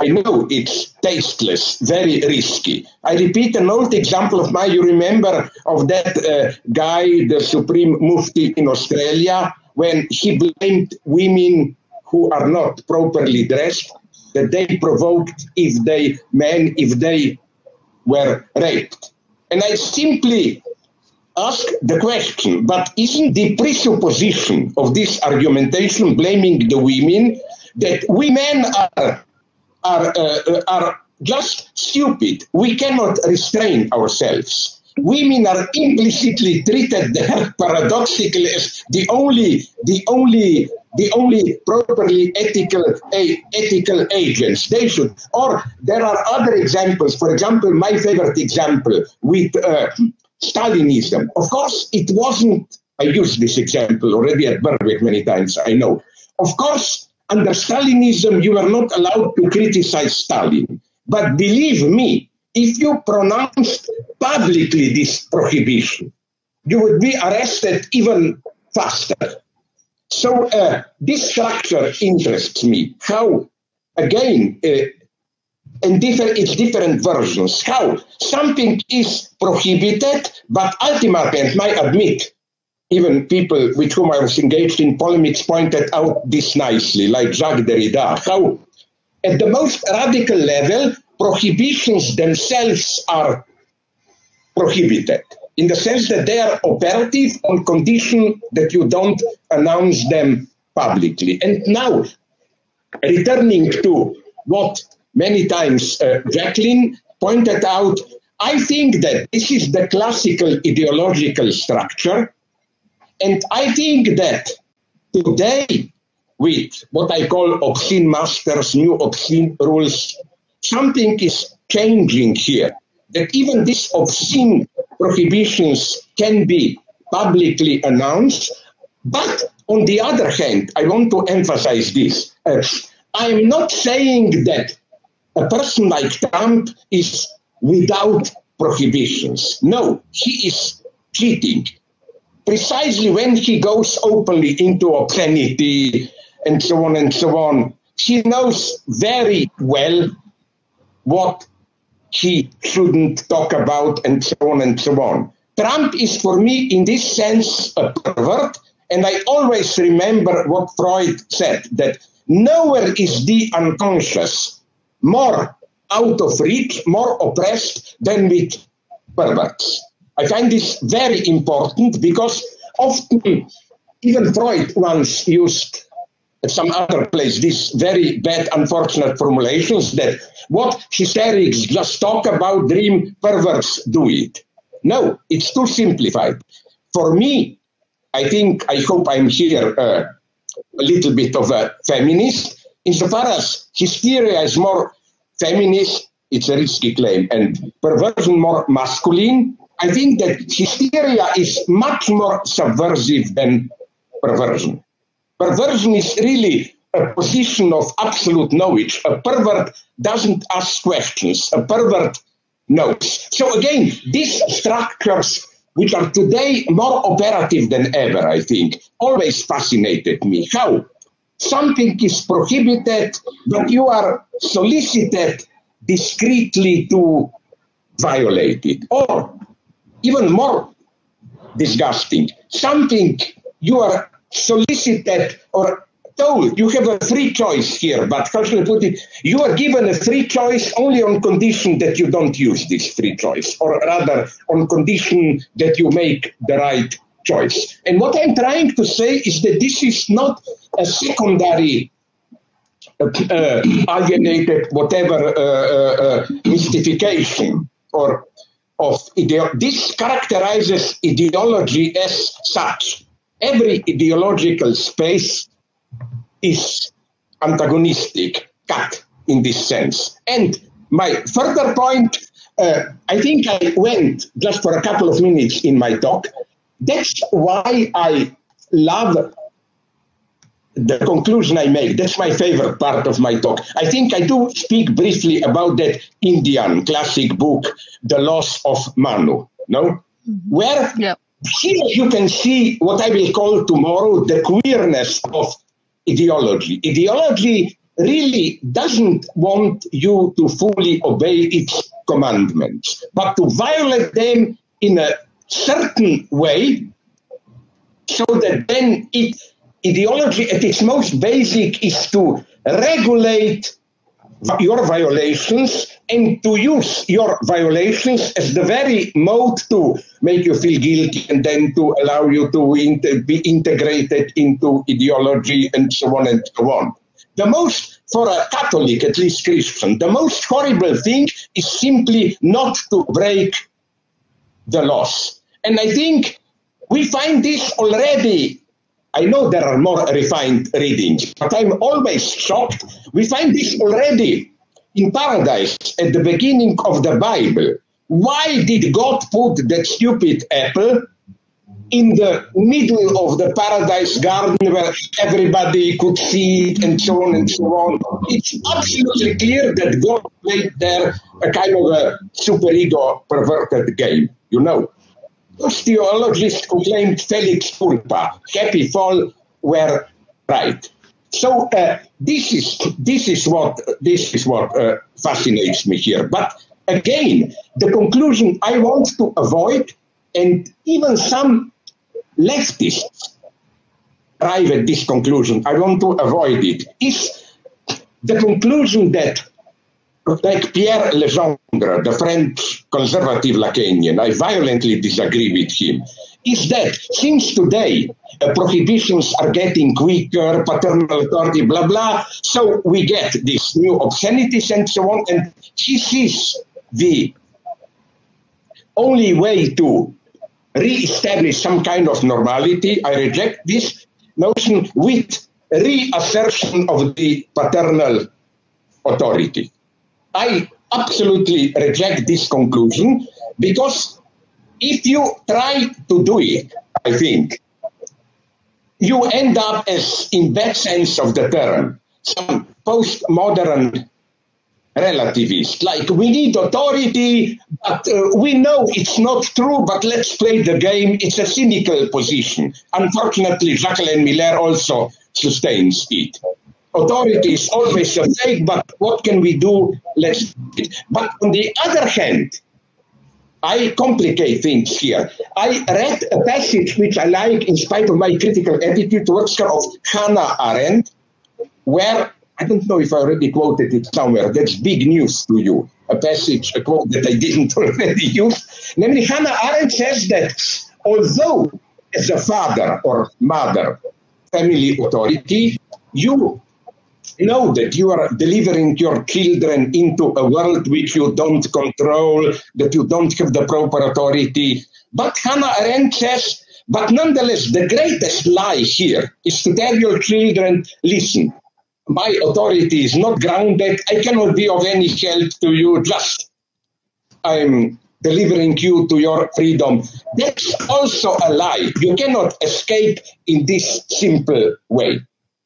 I know it's tasteless, very risky. I repeat an old example of mine. You remember of that uh, guy, the Supreme Mufti in Australia, when he blamed women who are not properly dressed, that they provoked if they men, if they were raped. And I simply ask the question, but isn't the presupposition of this argumentation blaming the women that women are are uh, are just stupid? We cannot restrain ourselves. Women are implicitly treated there paradoxically as the only the only the only properly ethical a, ethical agents. They should. Or there are other examples. For example, my favorite example with uh, Stalinism. Of course, it wasn't. I used this example already at Birkbeck many times. I know. Of course, under Stalinism, you were not allowed to criticize Stalin. But believe me, if you pronounced publicly this prohibition, you would be arrested even faster. So uh, this structure interests me. How, again, uh, and different, it's different versions. How something is prohibited, but ultimately, and I admit, even people with whom I was engaged in polemics pointed out this nicely, like Jacques Derrida, how at the most radical level, prohibitions themselves are prohibited in the sense that they are operative on condition that you don't announce them publicly. And now, returning to what many times uh, Jacqueline pointed out, I think that this is the classical ideological structure. And I think that today, with what I call obscene masters, new obscene rules, something is changing here. That even these obscene prohibitions can be publicly announced. But on the other hand, I want to emphasize this. Uh, I'm not saying that a person like Trump is without prohibitions. No, he is cheating. Precisely when he goes openly into obscenity and so on and so on, he knows very well what he shouldn't talk about and so on and so on. Trump is for me in this sense a pervert, and I always remember what Freud said that nowhere is the unconscious more out of reach, more oppressed than with perverts. I find this very important because often even Freud once used some other place these very bad, unfortunate formulations that what hysterics just talk about, dream perverts do it. No, it's too simplified. For me, I think, I hope I'm here uh, a little bit of a feminist. Insofar as hysteria is more feminist, it's a risky claim, and perversion more masculine, I think that hysteria is much more subversive than perversion. Perversion is really a position of absolute knowledge. A pervert doesn't ask questions. A pervert knows. So again, these structures, which are today more operative than ever, I think, always fascinated me. How something is prohibited, but you are solicited discreetly to violate it. Or even more disgusting, something you are solicited or told you have a free choice here, but how should I put it? You are given a free choice only on condition that you don't use this free choice, or rather on condition that you make the right choice. And what I'm trying to say is that this is not a secondary uh, alienated whatever uh, uh, uh, mystification or of ideo- this characterizes ideology as such every ideological space is antagonistic, cut in this sense. And my further point, uh, I think I went just for a couple of minutes in my talk. That's why I love the conclusion I make. That's my favorite part of my talk. I think I do speak briefly about that Indian classic book, The Laws of Manu, no? Mm-hmm. Where yep. Here you can see what I will call tomorrow the queerness of ideology. Ideology really doesn't want you to fully obey its commandments, but to violate them in a certain way so that then it, ideology at its most basic is to regulate your violations and to use your violations as the very mode to make you feel guilty and then to allow you to inter- be integrated into ideology and so on and so on. The most, for a Catholic, at least Christian, the most horrible thing is simply not to break the laws. And I think we find this already. I know there are more refined readings, but I'm always shocked. We find this already in paradise at the beginning of the Bible. Why did God put that stupid apple in the middle of the paradise garden where everybody could see it and so on and so on. It's absolutely clear that God played there a kind of a super ego perverted game, you know. Those theologists who claimed Felix culpa, happy fall, were right. So uh, this is this is what this is what uh, fascinates me here. But again, the conclusion I want to avoid, and even some leftists arrive at this conclusion. I want to avoid it. Is the conclusion that, like Pierre Legendre, the French conservative Lacanian, I violently disagree with him, is that since today uh, prohibitions are getting weaker, paternal authority, blah, blah, so we get these new obscenities and so on, and this sees the only way to re-establish some kind of normality. I reject this notion with reassertion of the paternal authority. I absolutely reject this conclusion because if you try to do it, I think, you end up as, in that sense of the term, some postmodern relativist. Like, we need authority, but uh, we know it's not true, but let's play the game. It's a cynical position. Unfortunately, Jacques-Alain Miller also sustains it. Authority is always a fake, but what can we do? Let's. But on the other hand, I complicate things here. I read a passage which I like in spite of my critical attitude towards her of Hannah Arendt, where I don't know if I already quoted it somewhere. That's big news to you. A passage, a quote that I didn't (laughs) already use. Namely, Hannah Arendt says that although as a father or mother, family authority, you know that you are delivering your children into a world which you don't control, that you don't have the proper authority. But Hannah Arendt says, but nonetheless, the greatest lie here is to tell your children, listen, my authority is not grounded. I cannot be of any help to you. Just I'm delivering you to your freedom. That's also a lie. You cannot escape in this simple way,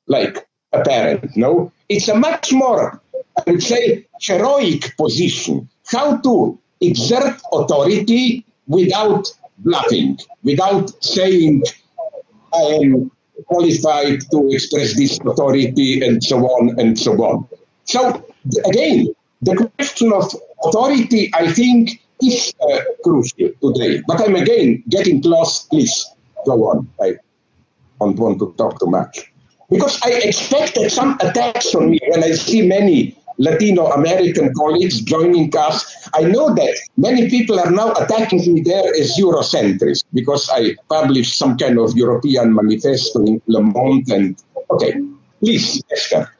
like a parent. No, it's a much more, I would say, heroic position. How to exert authority without bluffing, without saying, I am qualified to express this authority and so on and so on. So again, the question of authority, I think, is uh, crucial today. But I'm again getting close. Please go on. I don't want to talk too much. Because I expected some attacks on me when I see many Latino American colleagues joining us. I know that many people are now attacking me there as Eurocentrist because I published some kind of European manifesto in Le Monde. And okay, please, Esther.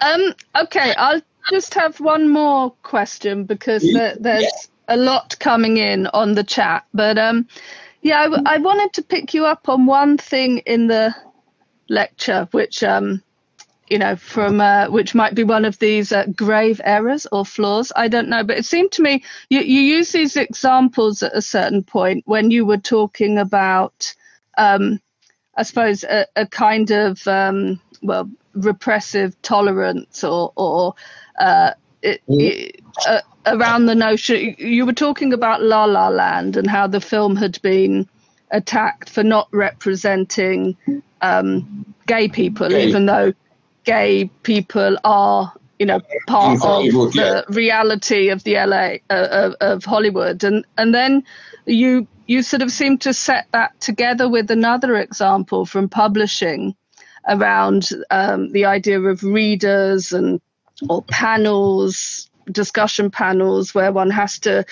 Um, okay, I'll just have one more question because there's yeah. a lot coming in on the chat. But um, yeah, I, I wanted to pick you up on one thing in the lecture, which um, you know, from uh, which might be one of these uh, grave errors or flaws. I don't know, but it seemed to me you, you use these examples at a certain point when you were talking about, um, I suppose, a, a kind of um, well repressive tolerance or or uh, it, mm. it, uh, around the notion. You were talking about La La Land and how the film had been attacked for not representing um, gay people, even though gay people are you know part of the reality of the LA uh, of, of Hollywood, and and then you you sort of seem to set that together with another example from publishing around um, the idea of readers and or panels, discussion panels where one has to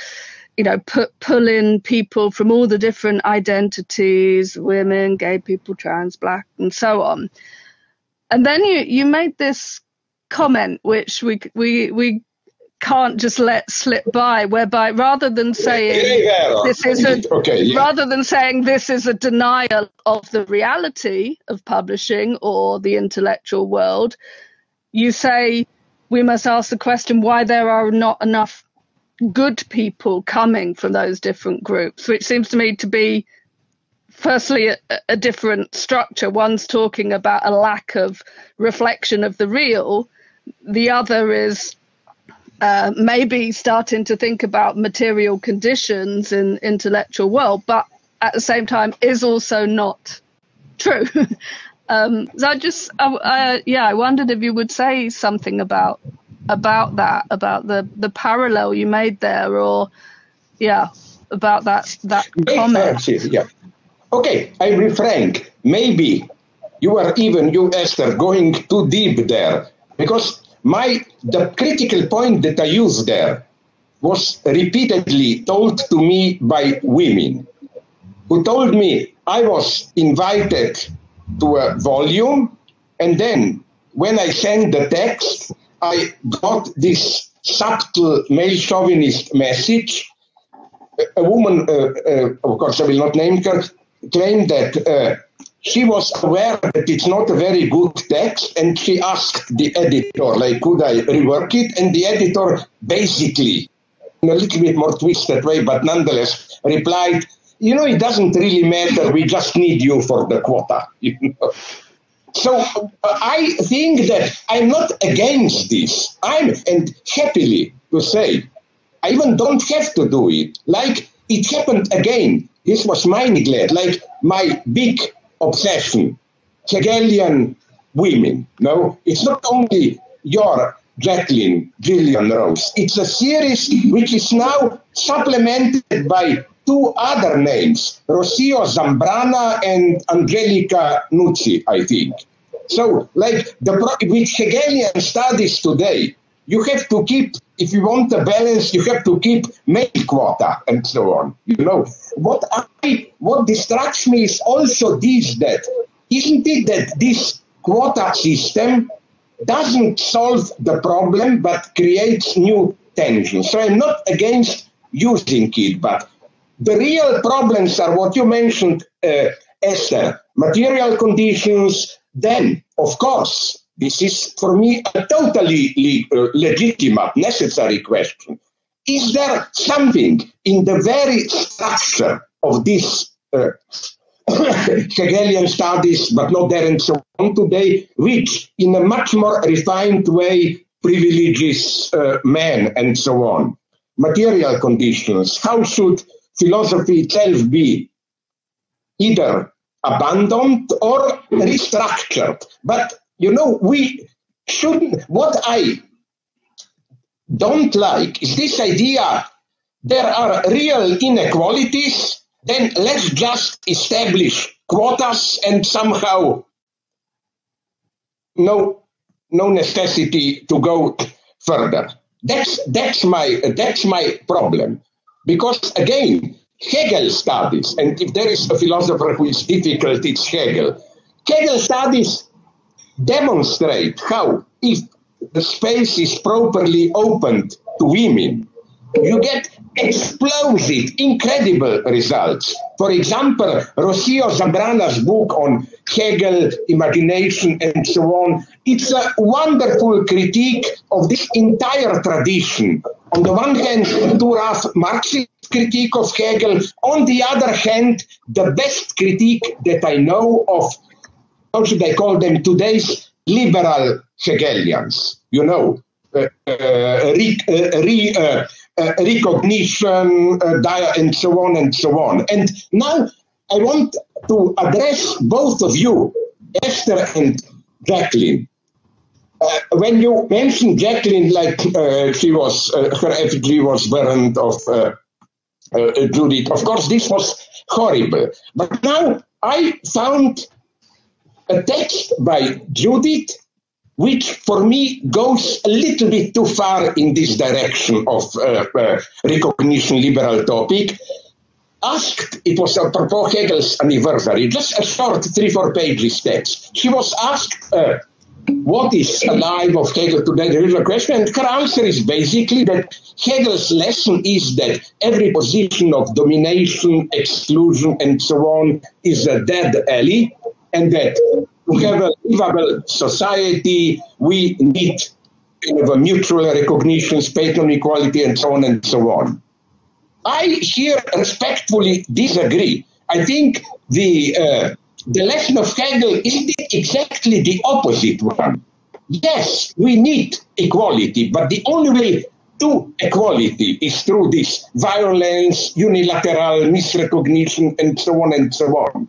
you know, put pull in people from all the different identities, women, gay people, trans, black, and so on. And then you you made this comment, which we we we can't just let slip by, whereby rather than saying this is a okay, yeah. rather than saying this is a denial of the reality of publishing or the intellectual world, you say we must ask the question why there are not enough good people coming from those different groups, which seems to me to be firstly a, a, different structure. One's talking about a lack of reflection of the real. The other is uh, maybe starting to think about material conditions in intellectual world, but at the same time is also not true. (laughs) um, so I just, yeah, I wondered if you would say something about about that, about the the parallel you made there, or yeah, about that that comment. Yeah. Okay, I refrain. Maybe you are even you Esther going too deep there because my the critical point that I used there was repeatedly told to me by women who told me I was invited to a volume and then when I sent the text I got this subtle male chauvinist message. A woman, uh, uh, of course, I will not name her, claimed that uh, she was aware that it's not a very good text, and she asked the editor, like, could I rework it? And the editor basically, in a little bit more twisted way, but nonetheless, replied, you know, it doesn't really matter. We just need you for the quota. (laughs) You know? So uh, I think that I'm not against this. I'm, and happily to say, I even don't have to do it. Like it happened again. This was my neglect, like my big obsession, Hegelian women. No, it's not only your Jacqueline Gillian Rose. It's a series which is now supplemented by two other names, Rocio Zambrana and Angelica Nuzzo, I think. So, like the with Hegelian studies today, you have to keep, if you want a balance, you have to keep male quota and so on. You know what I what distracts me is also this that isn't it that this quota system doesn't solve the problem but creates new tensions. So I'm not against using it, but the real problems are what you mentioned, uh, Esther, material conditions. Then, of course, this is for me a totally le- uh, legitimate, necessary question. Is there something in the very structure of this uh, (coughs) Hegelian studies, but not there and so on today, which in a much more refined way privileges uh, men and so on. Material conditions. How should philosophy itself be either abandoned or restructured? But you know, we shouldn't. What I don't like is this idea there are real inequalities then let's just establish quotas and somehow no no necessity to go further. That's that's my that's my problem. Because again, Hegel studies, and if there is a philosopher who is difficult, it's Hegel. Hegel studies demonstrate how if the space is properly opened to women, you get explosive, incredible results. For example, Rocio Zambrana's book on Hegel, imagination, and so on, it's a wonderful critique of this entire tradition. On the one hand, rough Marxist critique of Hegel. On the other hand, the best critique that I know of, how should I call them, today's liberal Hegelians. You know, uh, uh, re, uh, re uh, uh, recognition, uh, and so on and so on. And now I want to address both of you Esther and Jacqueline. Uh, when you mentioned Jacqueline, like uh, she was, uh, her effigy was burned of uh, uh, Judith, of course, this was horrible. But now I found a text by Judith, which for me goes a little bit too far in this direction of uh, recognition liberal topic. Asked, it was apropos Hegel's anniversary, just a short three, four pages text. She was asked, what is alive of Hegel today? There is a question, and her answer is basically that Hegel's lesson is that every position of domination, exclusion, and so on is a dead alley, and that to have a livable society, we need kind of a mutual recognition, spatial equality, and so on and so on. I here respectfully disagree. I think the uh, the lesson of Hegel is exactly the opposite one. Yes, we need equality, but the only way to equality is through this violence, unilateral misrecognition, and so on and so on.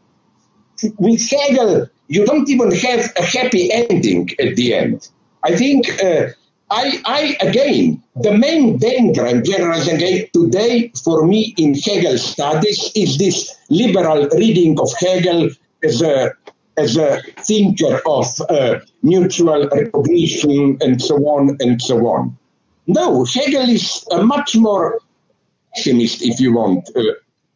With Hegel, you don't even have a happy ending at the end. I think, uh, I, I, again, the main danger, I'm generalizing today for me in Hegel studies is this liberal reading of Hegel as a as a thinker of uh, mutual recognition and so on and so on. No, Hegel is a much more pessimist, if you want, uh,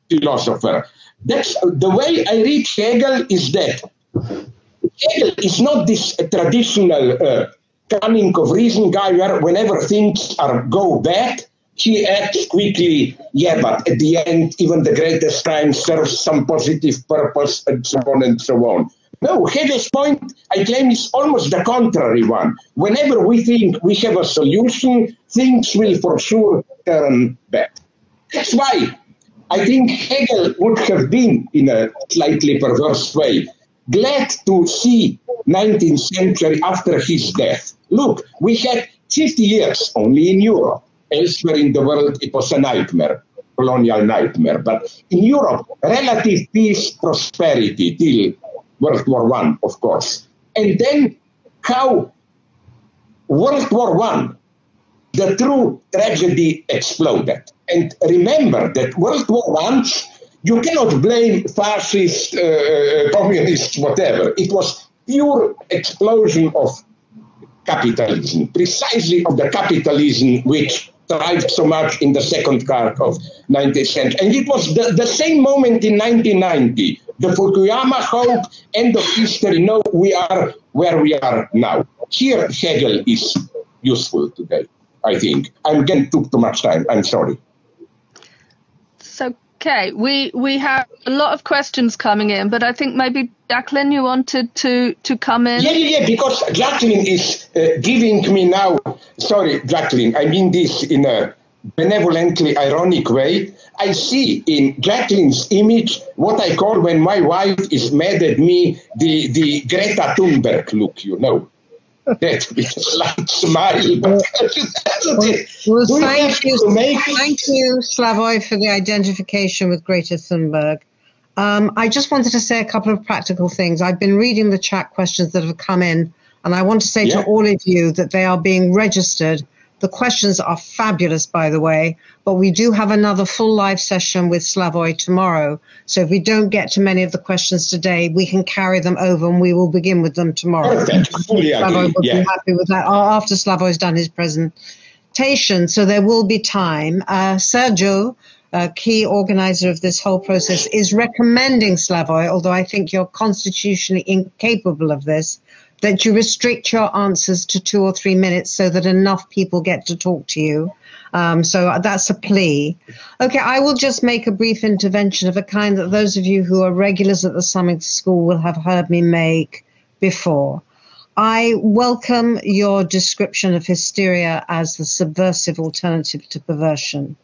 philosopher. That's the way I read Hegel is that Hegel is not this traditional uh, cunning of reason guy where whenever things are go bad, he acts quickly, yeah, but at the end, even the greatest crime serves some positive purpose, and so on and so on. No, Hegel's point, I claim, is almost the contrary one. Whenever we think we have a solution, things will for sure turn bad. That's why I think Hegel would have been, in a slightly perverse way, glad to see 19th century after his death. Look, we had 50 years only in Europe Elsewhere in the world, it was a nightmare, colonial nightmare. But in Europe, relative peace, prosperity till World War One, of course. And then how World War One, the true tragedy exploded. And remember that World War One, you cannot blame fascist, uh, uh, communists, whatever. It was pure explosion of capitalism, precisely of the capitalism which thrived so much in the second part of 19th century. And it was the, the same moment in 1990, the Fukuyama hope, end of history. No, we are where we are now. Here, Hegel is useful today, I think. I'm getting took too much time. I'm sorry. So, okay, we we have a lot of questions coming in, but I think maybe Jacqueline, you wanted to to come in. Yeah, yeah, yeah. Because Jacqueline is uh, giving me now. Sorry, Jacqueline. I mean this in a benevolently ironic way. I see in Jacqueline's image what I call when my wife is mad at me the the Greta Thunberg look. You know smile. well, well thank you, thank you, Slavoj, for the identification with Greta Thunberg. Um, I just wanted to say a couple of practical things. I've been reading the chat questions that have come in, and I want to say yeah. to all of you that they are being registered. The questions are fabulous, by the way, but we do have another full live session with Slavoj tomorrow. So if we don't get to many of the questions today, we can carry them over and we will begin with them tomorrow. Perfect. Slavoj will yeah. be happy with that after Slavoj's done his presentation. So there will be time. Uh, Sergio, a key organizer of this whole process, is recommending Slavoj, although I think you're constitutionally incapable of this, that you restrict your answers to two or three minutes so that enough people get to talk to you. Um, so that's a plea. Okay, I will just make a brief intervention of a kind that those of you who are regulars at the Summer School will have heard me make before. I welcome your description of hysteria as the subversive alternative to perversion.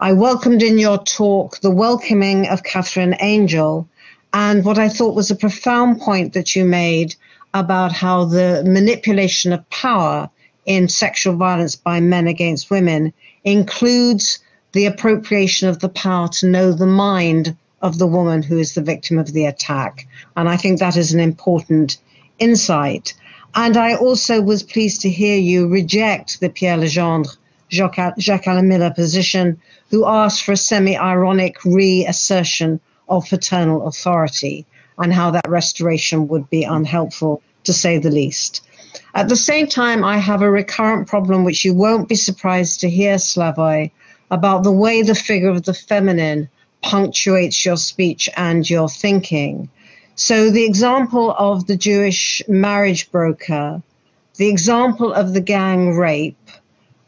I welcomed in your talk the welcoming of Katherine Angel and what I thought was a profound point that you made about how the manipulation of power in sexual violence by men against women includes the appropriation of the power to know the mind of the woman who is the victim of the attack. And I think that is an important insight. And I also was pleased to hear you reject the Pierre Legendre, Jacques, Jacques Alain Miller position, who asked for a semi ironic reassertion of paternal authority and how that restoration would be unhelpful, to say the least. At the same time, I have a recurrent problem, which you won't be surprised to hear, Slavoj, about the way the figure of the feminine punctuates your speech and your thinking. So the example of the Jewish marriage broker, the example of the gang rape,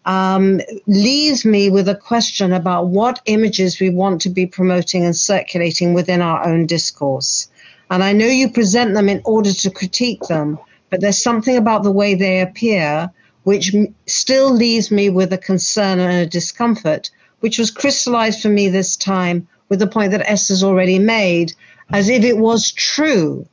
um, leaves me with a question about what images we want to be promoting and circulating within our own discourse. And I know you present them in order to critique them, but there's something about the way they appear which still leaves me with a concern and a discomfort, which was crystallized for me this time with the point that Esther's already made, as if it was true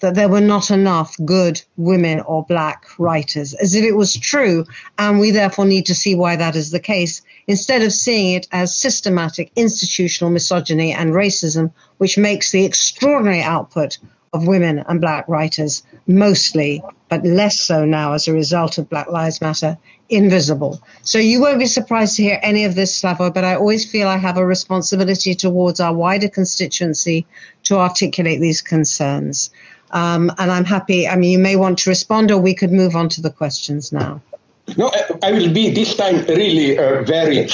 that there were not enough good women or black writers, as if it was true, and we therefore need to see why that is the case, instead of seeing it as systematic institutional misogyny and racism, which makes the extraordinary output of women and black writers mostly, but less so now as a result of Black Lives Matter, invisible. So you won't be surprised to hear any of this, Slavoj, but I always feel I have a responsibility towards our wider constituency to articulate these concerns. Um, and I'm happy. I mean, you may want to respond, or we could move on to the questions now. No, I will be this time really uh, very,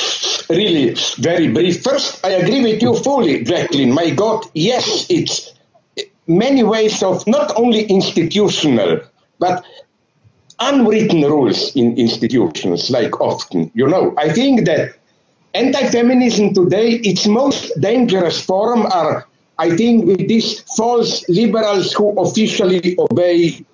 really very brief. First, I agree with you fully, Jacqueline. My God, yes, it's many ways of not only institutional, but unwritten rules in institutions, like often. You know, I think that anti-feminism today, its most dangerous form are I think with these false liberals who officially obey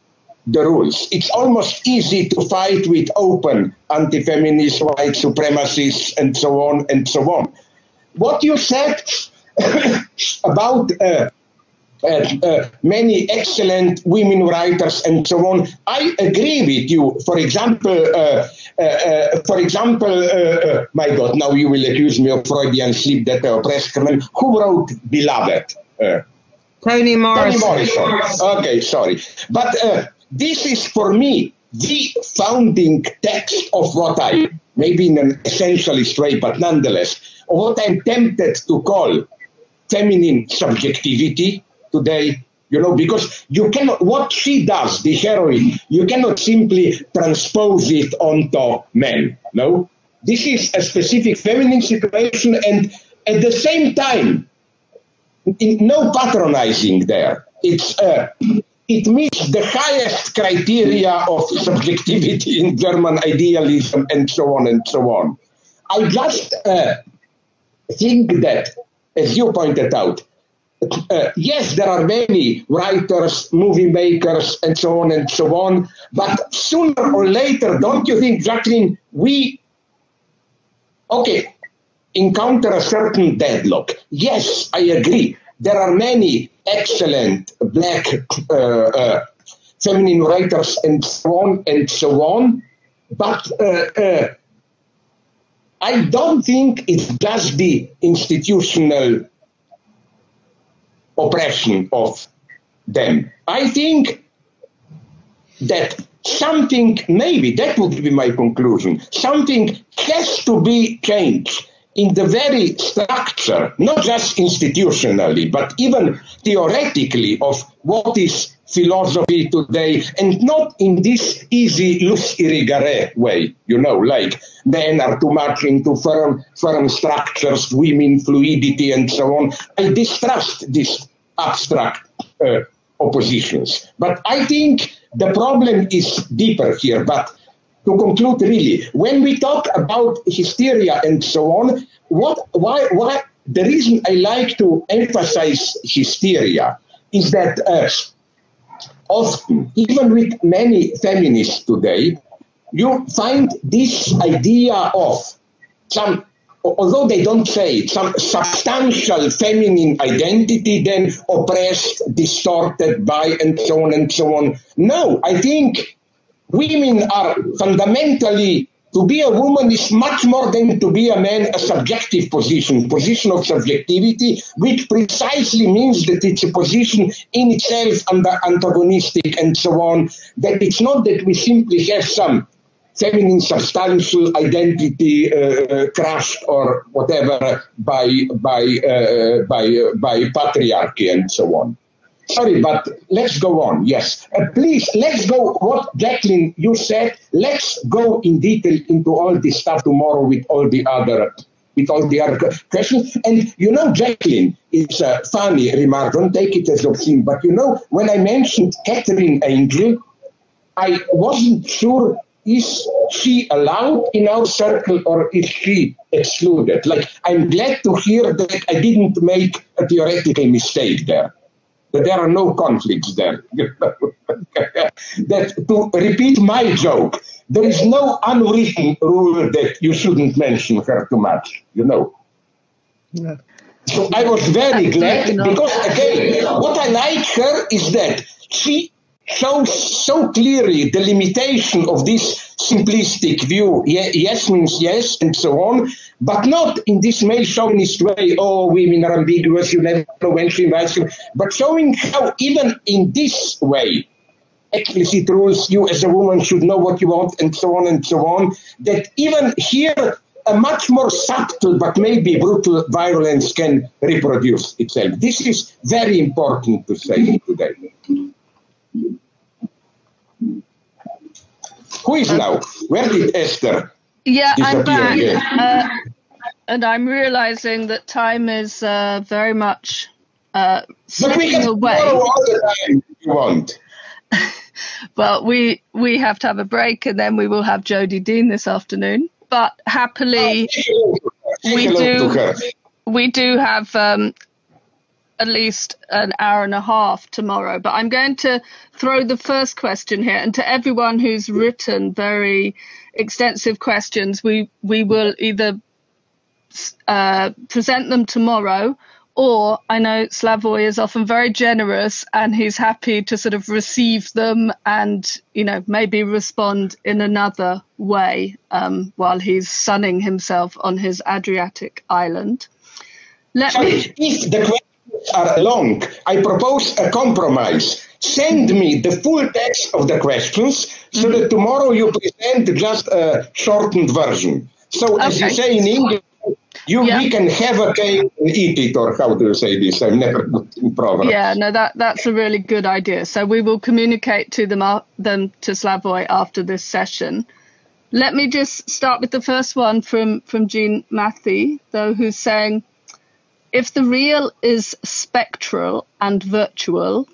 the rules. It's almost easy to fight with open anti-feminist white supremacists and so on and so on. What you said (coughs) about uh, many excellent women writers and so on. I agree with you. For example, uh, uh, uh for example, uh, my God, now you will accuse me of Freudian sleep that I oppressed women. Who wrote Beloved? Toni Morrison. Toni Morrison. Okay, sorry, but this is for me the founding text of what I, maybe in an essentialist way, but nonetheless, what I'm tempted to call feminine subjectivity today you know, because you cannot, what she does, the heroine, you cannot simply transpose it onto men, no? This is a specific feminine situation and at the same time, in, no patronizing there. It's, uh, it meets the highest criteria of subjectivity in German idealism and so on and so on. I just uh, think that, as you pointed out, uh, yes, there are many writers, movie makers, and so on and so on. But sooner or later, don't you think, Jacqueline, we, okay, encounter a certain deadlock? Yes, I agree. There are many excellent black uh, uh, feminine writers, and so on and so on. But uh, uh, I don't think it's just the institutional oppression of them. I think that something, maybe that would be my conclusion, something has to be changed in the very structure, not just institutionally, but even theoretically of what is philosophy today, and not in this easy loose Irigaray way, you know, like men are too much into firm, firm structures, women fluidity, and so on. I distrust these abstract uh, oppositions. But I think the problem is deeper here. But to conclude, really, when we talk about hysteria and so on, what, why, why, the reason I like to emphasize hysteria is that uh, often, even with many feminists today, you find this idea of some although they don't say it, some substantial feminine identity then oppressed, distorted by, and so on and so on. No, I think women are fundamentally to be a woman is much more than to be a man, a subjective position, position of subjectivity, which precisely means that it's a position in itself antagonistic and so on, that it's not that we simply have some feminine substantial identity uh, crushed or whatever by, by, uh, by, uh, by patriarchy and so on. Sorry, but let's go on. Yes. Uh, please, let's go. What, Jacqueline, you said, let's go in detail into all this stuff tomorrow with all the other with all the other questions. And you know, Jacqueline, it's a funny remark. Don't take it as obscene. But you know, when I mentioned Katherine Angel, I wasn't sure is she allowed in our circle or is she excluded? Like, I'm glad to hear that I didn't make a theoretical mistake there that there are no conflicts there. (laughs) that to repeat my joke, there is no unwritten rule that you shouldn't mention her too much, you know. Yeah. So I was very glad because again, what I like her is that she shows so clearly the limitation of this simplistic view. Yes means yes, and so on, but not in this male chauvinist way. Oh, women are ambiguous. You never know when she invites you. But showing how even in this way, explicit rules, you as a woman should know what you want, and so on and so on. That even here, a much more subtle but maybe brutal violence can reproduce itself. This is very important to say today. Who is now? Where did Esther? Yeah, I'm back. Uh, and I'm realizing that time is uh, very much uh, slipping away. all the time you want. (laughs) well, we we have to have a break, and then we will have Jodi Dean this afternoon. But happily, oh, we do we do have um, at least an hour and a half tomorrow. But I'm going to throw the first question here, and to everyone who's written very extensive questions, we we will either uh, present them tomorrow. Or I know Slavoj is often very generous and he's happy to sort of receive them and, you know, maybe respond in another way um, while he's sunning himself on his Adriatic island. Let me. If the are long. I propose a compromise. Send me the full text of the questions so mm-hmm. that tomorrow you present just a shortened version. So okay. as you say in English, you yeah. we can have a cake and eat it, or how do you say this? I've never good in proverbs. Yeah, no, that that's a really good idea. So we will communicate to them uh, them to Slavoj after this session. Let me just start with the first one from from Jean Mathy, though, who's saying if the real is spectral and virtual,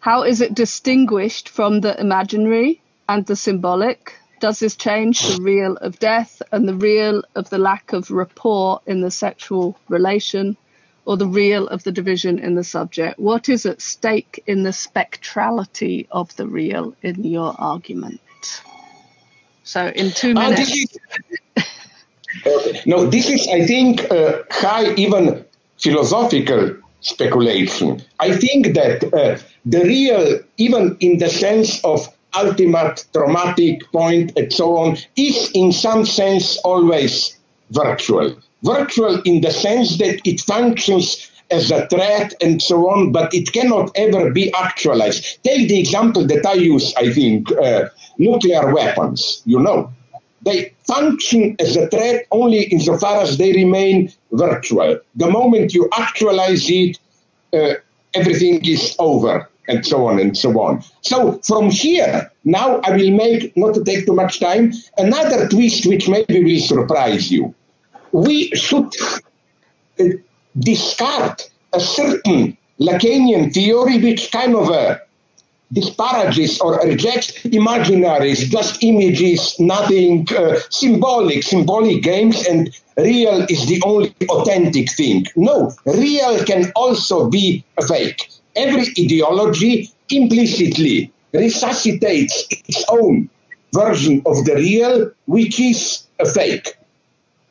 how is it distinguished from the imaginary and the symbolic? Does this change the real of death and the real of the lack of rapport in the sexual relation or the real of the division in the subject? What is at stake in the spectrality of the real in your argument? So, in two ah, minutes. (laughs) Okay. No, this is, I think, uh, high even philosophical speculation. I think that uh, the real, even in the sense of ultimate traumatic point and so on, is in some sense always virtual. Virtual in the sense that it functions as a threat and so on, but it cannot ever be actualized. Take the example that I use, I think, uh, nuclear weapons, you know. They function as a threat only insofar as they remain virtual. The moment you actualize it, uh, everything is over, and so on and so on. So from here, now I will make, not to take too much time, another twist which maybe will surprise you. We should uh, discard a certain Lacanian theory which kind of uh, disparages or rejects imaginaries, just images, nothing uh, symbolic, symbolic games, and real is the only authentic thing. No, real can also be fake. Every ideology implicitly resuscitates its own version of the real, which is a fake.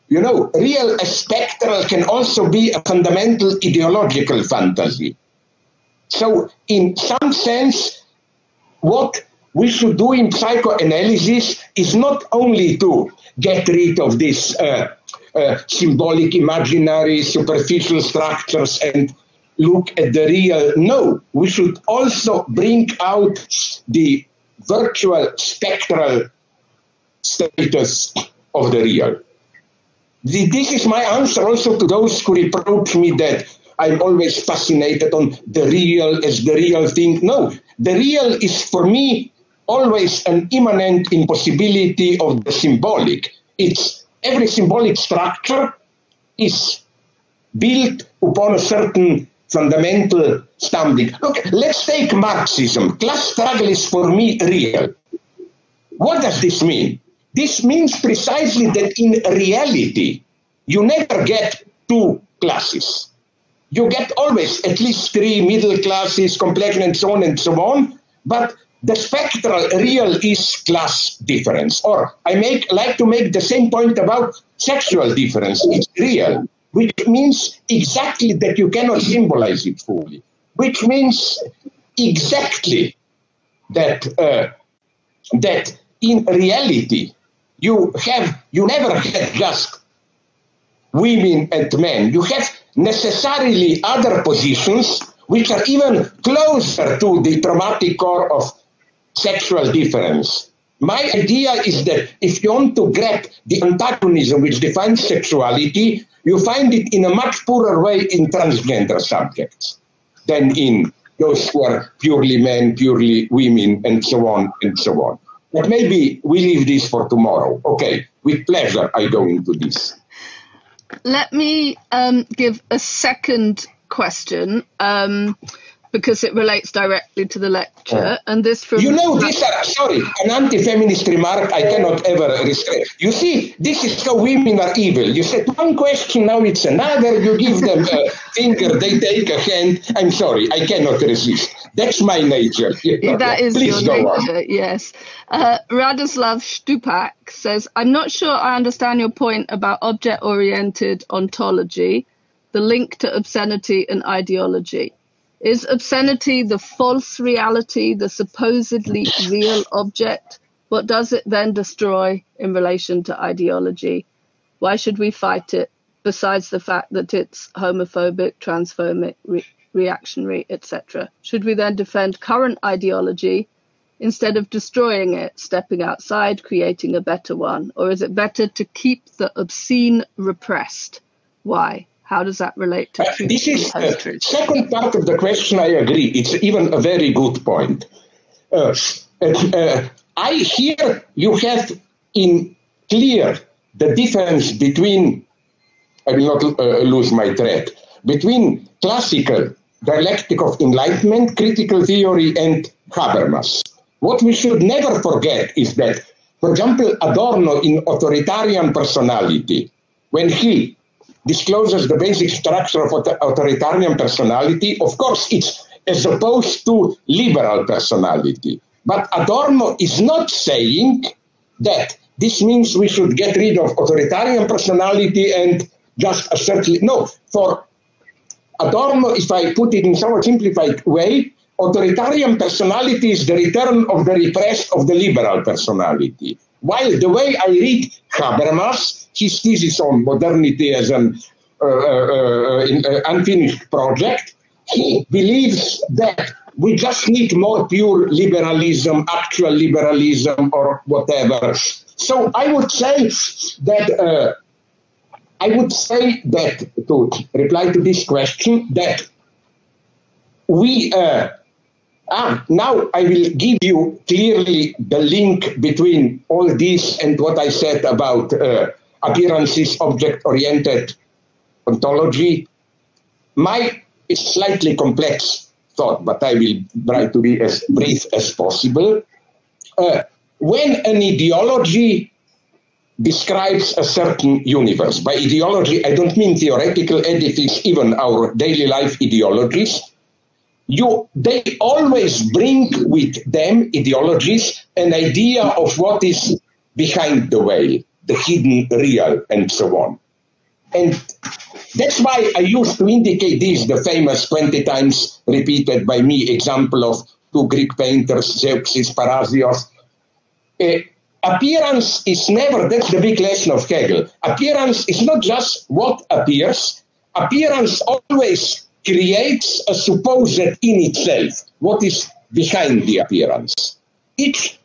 You know, real as spectral can also be a fundamental ideological fantasy. So, in some sense, what we should do in psychoanalysis is not only to get rid of these uh, uh, symbolic, imaginary, superficial structures and look at the real. No, we should also bring out the virtual spectral status of the real. This is my answer also to those who reproach me that I'm always fascinated on the real as the real thing. No, the real is for me always an immanent impossibility of the symbolic. It's every symbolic structure is built upon a certain fundamental standing. Look, let's take Marxism. Class struggle is for me real. What does this mean? This means precisely that in reality, you never get two classes. You get always at least three middle classes, complex, and so on and so on. But the spectral real is class difference. Or I make like to make the same point about sexual difference. It's real, which means exactly that you cannot symbolize it fully. Which means exactly that uh, that in reality you have you never had just women and men. You have necessarily other positions which are even closer to the traumatic core of sexual difference. My idea is that if you want to grab the antagonism which defines sexuality, you find it in a much poorer way in transgender subjects than in those who are purely men, purely women, and so on and so on. But maybe we leave this for tomorrow. Okay, with pleasure I go into this. Let me um, give a second question. Um, because it relates directly to the lecture. And this from you know this. Uh, sorry, an anti-feminist remark I cannot ever restrain. You see, this is how women are evil. You said one question, now it's another. You give them a (laughs) finger, they take a hand. I'm sorry, I cannot resist. That's my nature. That is Please your nature. On. Yes. Uh, Radoslav Stupak says, "I'm not sure I understand your point about object-oriented ontology." The link to obscenity and ideology. Is obscenity the false reality, the supposedly real object? What does it then destroy in relation to ideology? Why should we fight it, besides the fact that it's homophobic, transphobic, re- reactionary, etc.? Should we then defend current ideology instead of destroying it, stepping outside, creating a better one? Or is it better to keep the obscene repressed? Why? How does that relate to uh. This is the uh, second part of the question. I agree. It's even a very good point. Uh, uh, I hear you have in clear the difference between, I will not uh, lose my thread, between classical dialectic of enlightenment, critical theory, and Habermas. What we should never forget is that, for example, Adorno in authoritarian personality, when he discloses the basic structure of authoritarian personality. Of course, it's as opposed to liberal personality. But Adorno is not saying that this means we should get rid of authoritarian personality and just assert. No, for Adorno, if I put it in somewhat simplified way, authoritarian personality is the return of the repressed of the liberal personality. While the way I read Habermas, his thesis on modernity as an uh, uh, uh, unfinished project, he believes that we just need more pure liberalism, actual liberalism, or whatever. So I would say that uh, I would say that to reply to this question that we uh, Ah, now I will give you clearly the link between all this and what I said about uh, appearances, object-oriented ontology. My is slightly complex thought, but I will try to be as brief as possible. Uh, when an ideology describes a certain universe, by ideology I don't mean theoretical edifice, even our daily life ideologies, you they always bring with them ideologies an idea of what is behind the veil the hidden real and so on and that's why i used to indicate this the famous 20 times repeated by me example of two Greek painters, Zeuxis, Parrhasius. Uh, appearance is never, that's the big lesson of Hegel. Appearance is not just what appears, appearance always creates a supposed in itself, what is behind the appearance. It,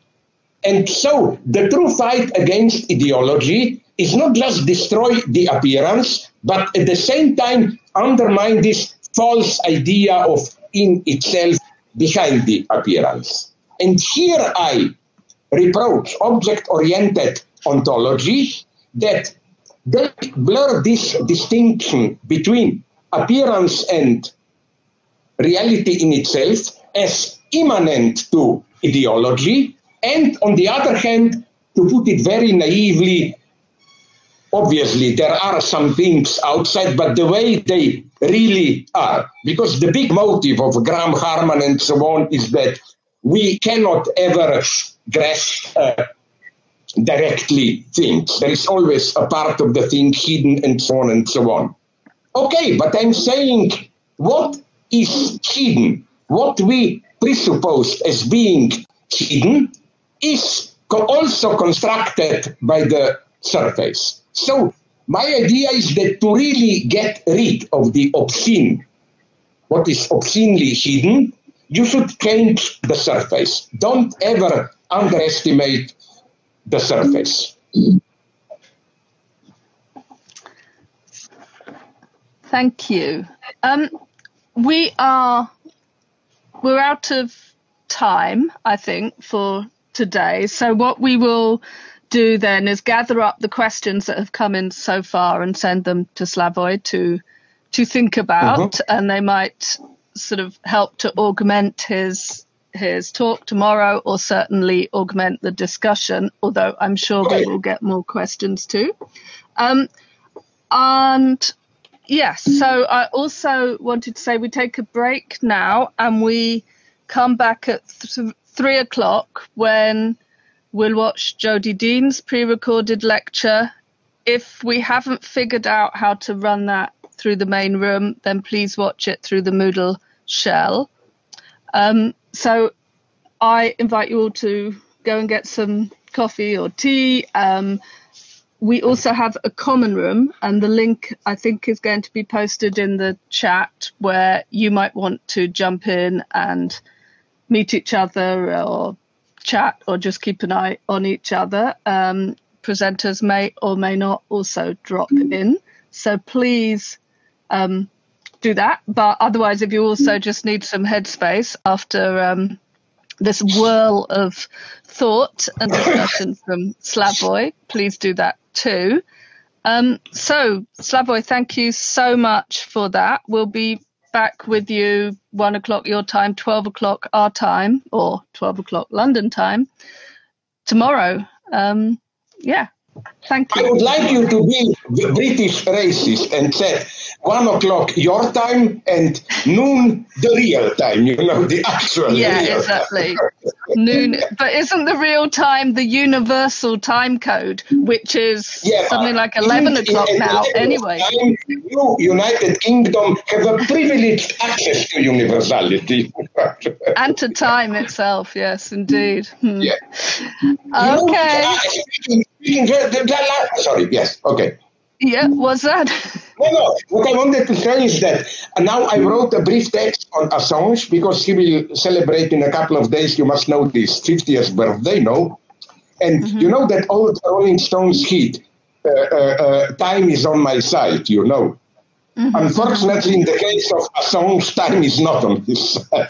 and so the true fight against ideology is not just destroy the appearance, but at the same time undermine this false idea of in itself behind the appearance. And here I reproach object-oriented ontology that they blur this distinction between appearance and reality in itself as immanent to ideology, and on the other hand, to put it very naively, obviously there are some things outside, but the way they really are, because the big motive of Graham Harman and so on is that we cannot ever grasp uh, directly things. There is always a part of the thing hidden and so on and so on. Okay, but I'm saying what is hidden, what we presupposed as being hidden, is also constructed by the surface. So my idea is that to really get rid of the obscene, what is obscenely hidden, you should change the surface. Don't ever underestimate the surface. Thank you. Um, we are we're out of time, I think, for today. So what we will do then is gather up the questions that have come in so far and send them to Slavoj to to think about, mm-hmm. and they might sort of help to augment his his talk tomorrow, or certainly augment the discussion. Although I'm sure we will get more questions too. Um, and yes, so I also wanted to say we take a break now, and we come back at th- three o'clock when We'll watch Jodi Dean's pre-recorded lecture. If we haven't figured out how to run that through the main room, then please watch it through the Moodle shell. Um, so I invite you all to go and get some coffee or tea. Um, we also have a common room, and the link I think is going to be posted in the chat where you might want to jump in and meet each other or chat or just keep an eye on each other. Um, presenters may or may not also drop in. So please um, do that. But otherwise, if you also just need some headspace after um, this whirl of thought and discussion (coughs) from Slavoj, please do that too. Um, so, Slavoj, thank you so much for that. We'll be back with you one o'clock your time, 12 o'clock our time, or 12 o'clock London time tomorrow. Um, yeah, Thank you. I would like you to be British racist and say one o'clock your time and noon the real time, you know, the actual Yeah, exactly. (laughs) noon. But isn't the real time the universal time code, which is yeah, something like 11 o'clock now anyway? Time, you, United Kingdom, have a privileged access to universality. (laughs) and to time itself, yes, indeed. Hmm. Yeah. Okay. You know, Sorry, yes, okay. Yeah, what's that? No, no. What I wanted to say is that now I wrote a brief text on Assange because he will celebrate in a couple of days. You must know this 50th birthday, no? And mm-hmm. you know that old Rolling Stones hit, uh, uh, uh, Time is on my side, you know. Mm-hmm. Unfortunately, in the case of Assange, time is not on his side. (laughs)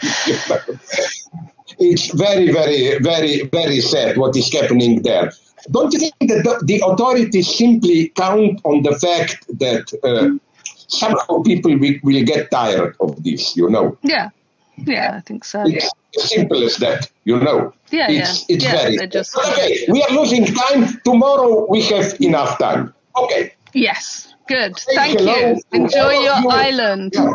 it's very, very, very, very sad what is happening there don't you think that the, the authorities simply count on the fact that uh, somehow people will, will, get tired of this, you know? Yeah, yeah, I think so. It's as simple as that, you know? Yeah, it's, yeah. It's yeah, very. Just... Okay, we are losing time. Tomorrow we have enough time. Okay. Yes, good. Thank you. Enjoy your you. island. Yeah.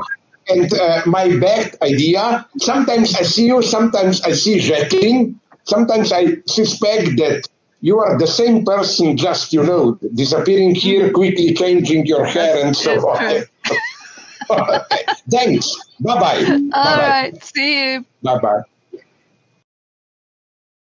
And uh, my bad idea, sometimes I see you, sometimes I see Jacqueline, sometimes I suspect that you are the same person, just, you know, disappearing here, quickly changing your hair and so on. (laughs) Thanks. Bye bye. All right. See you. Bye bye.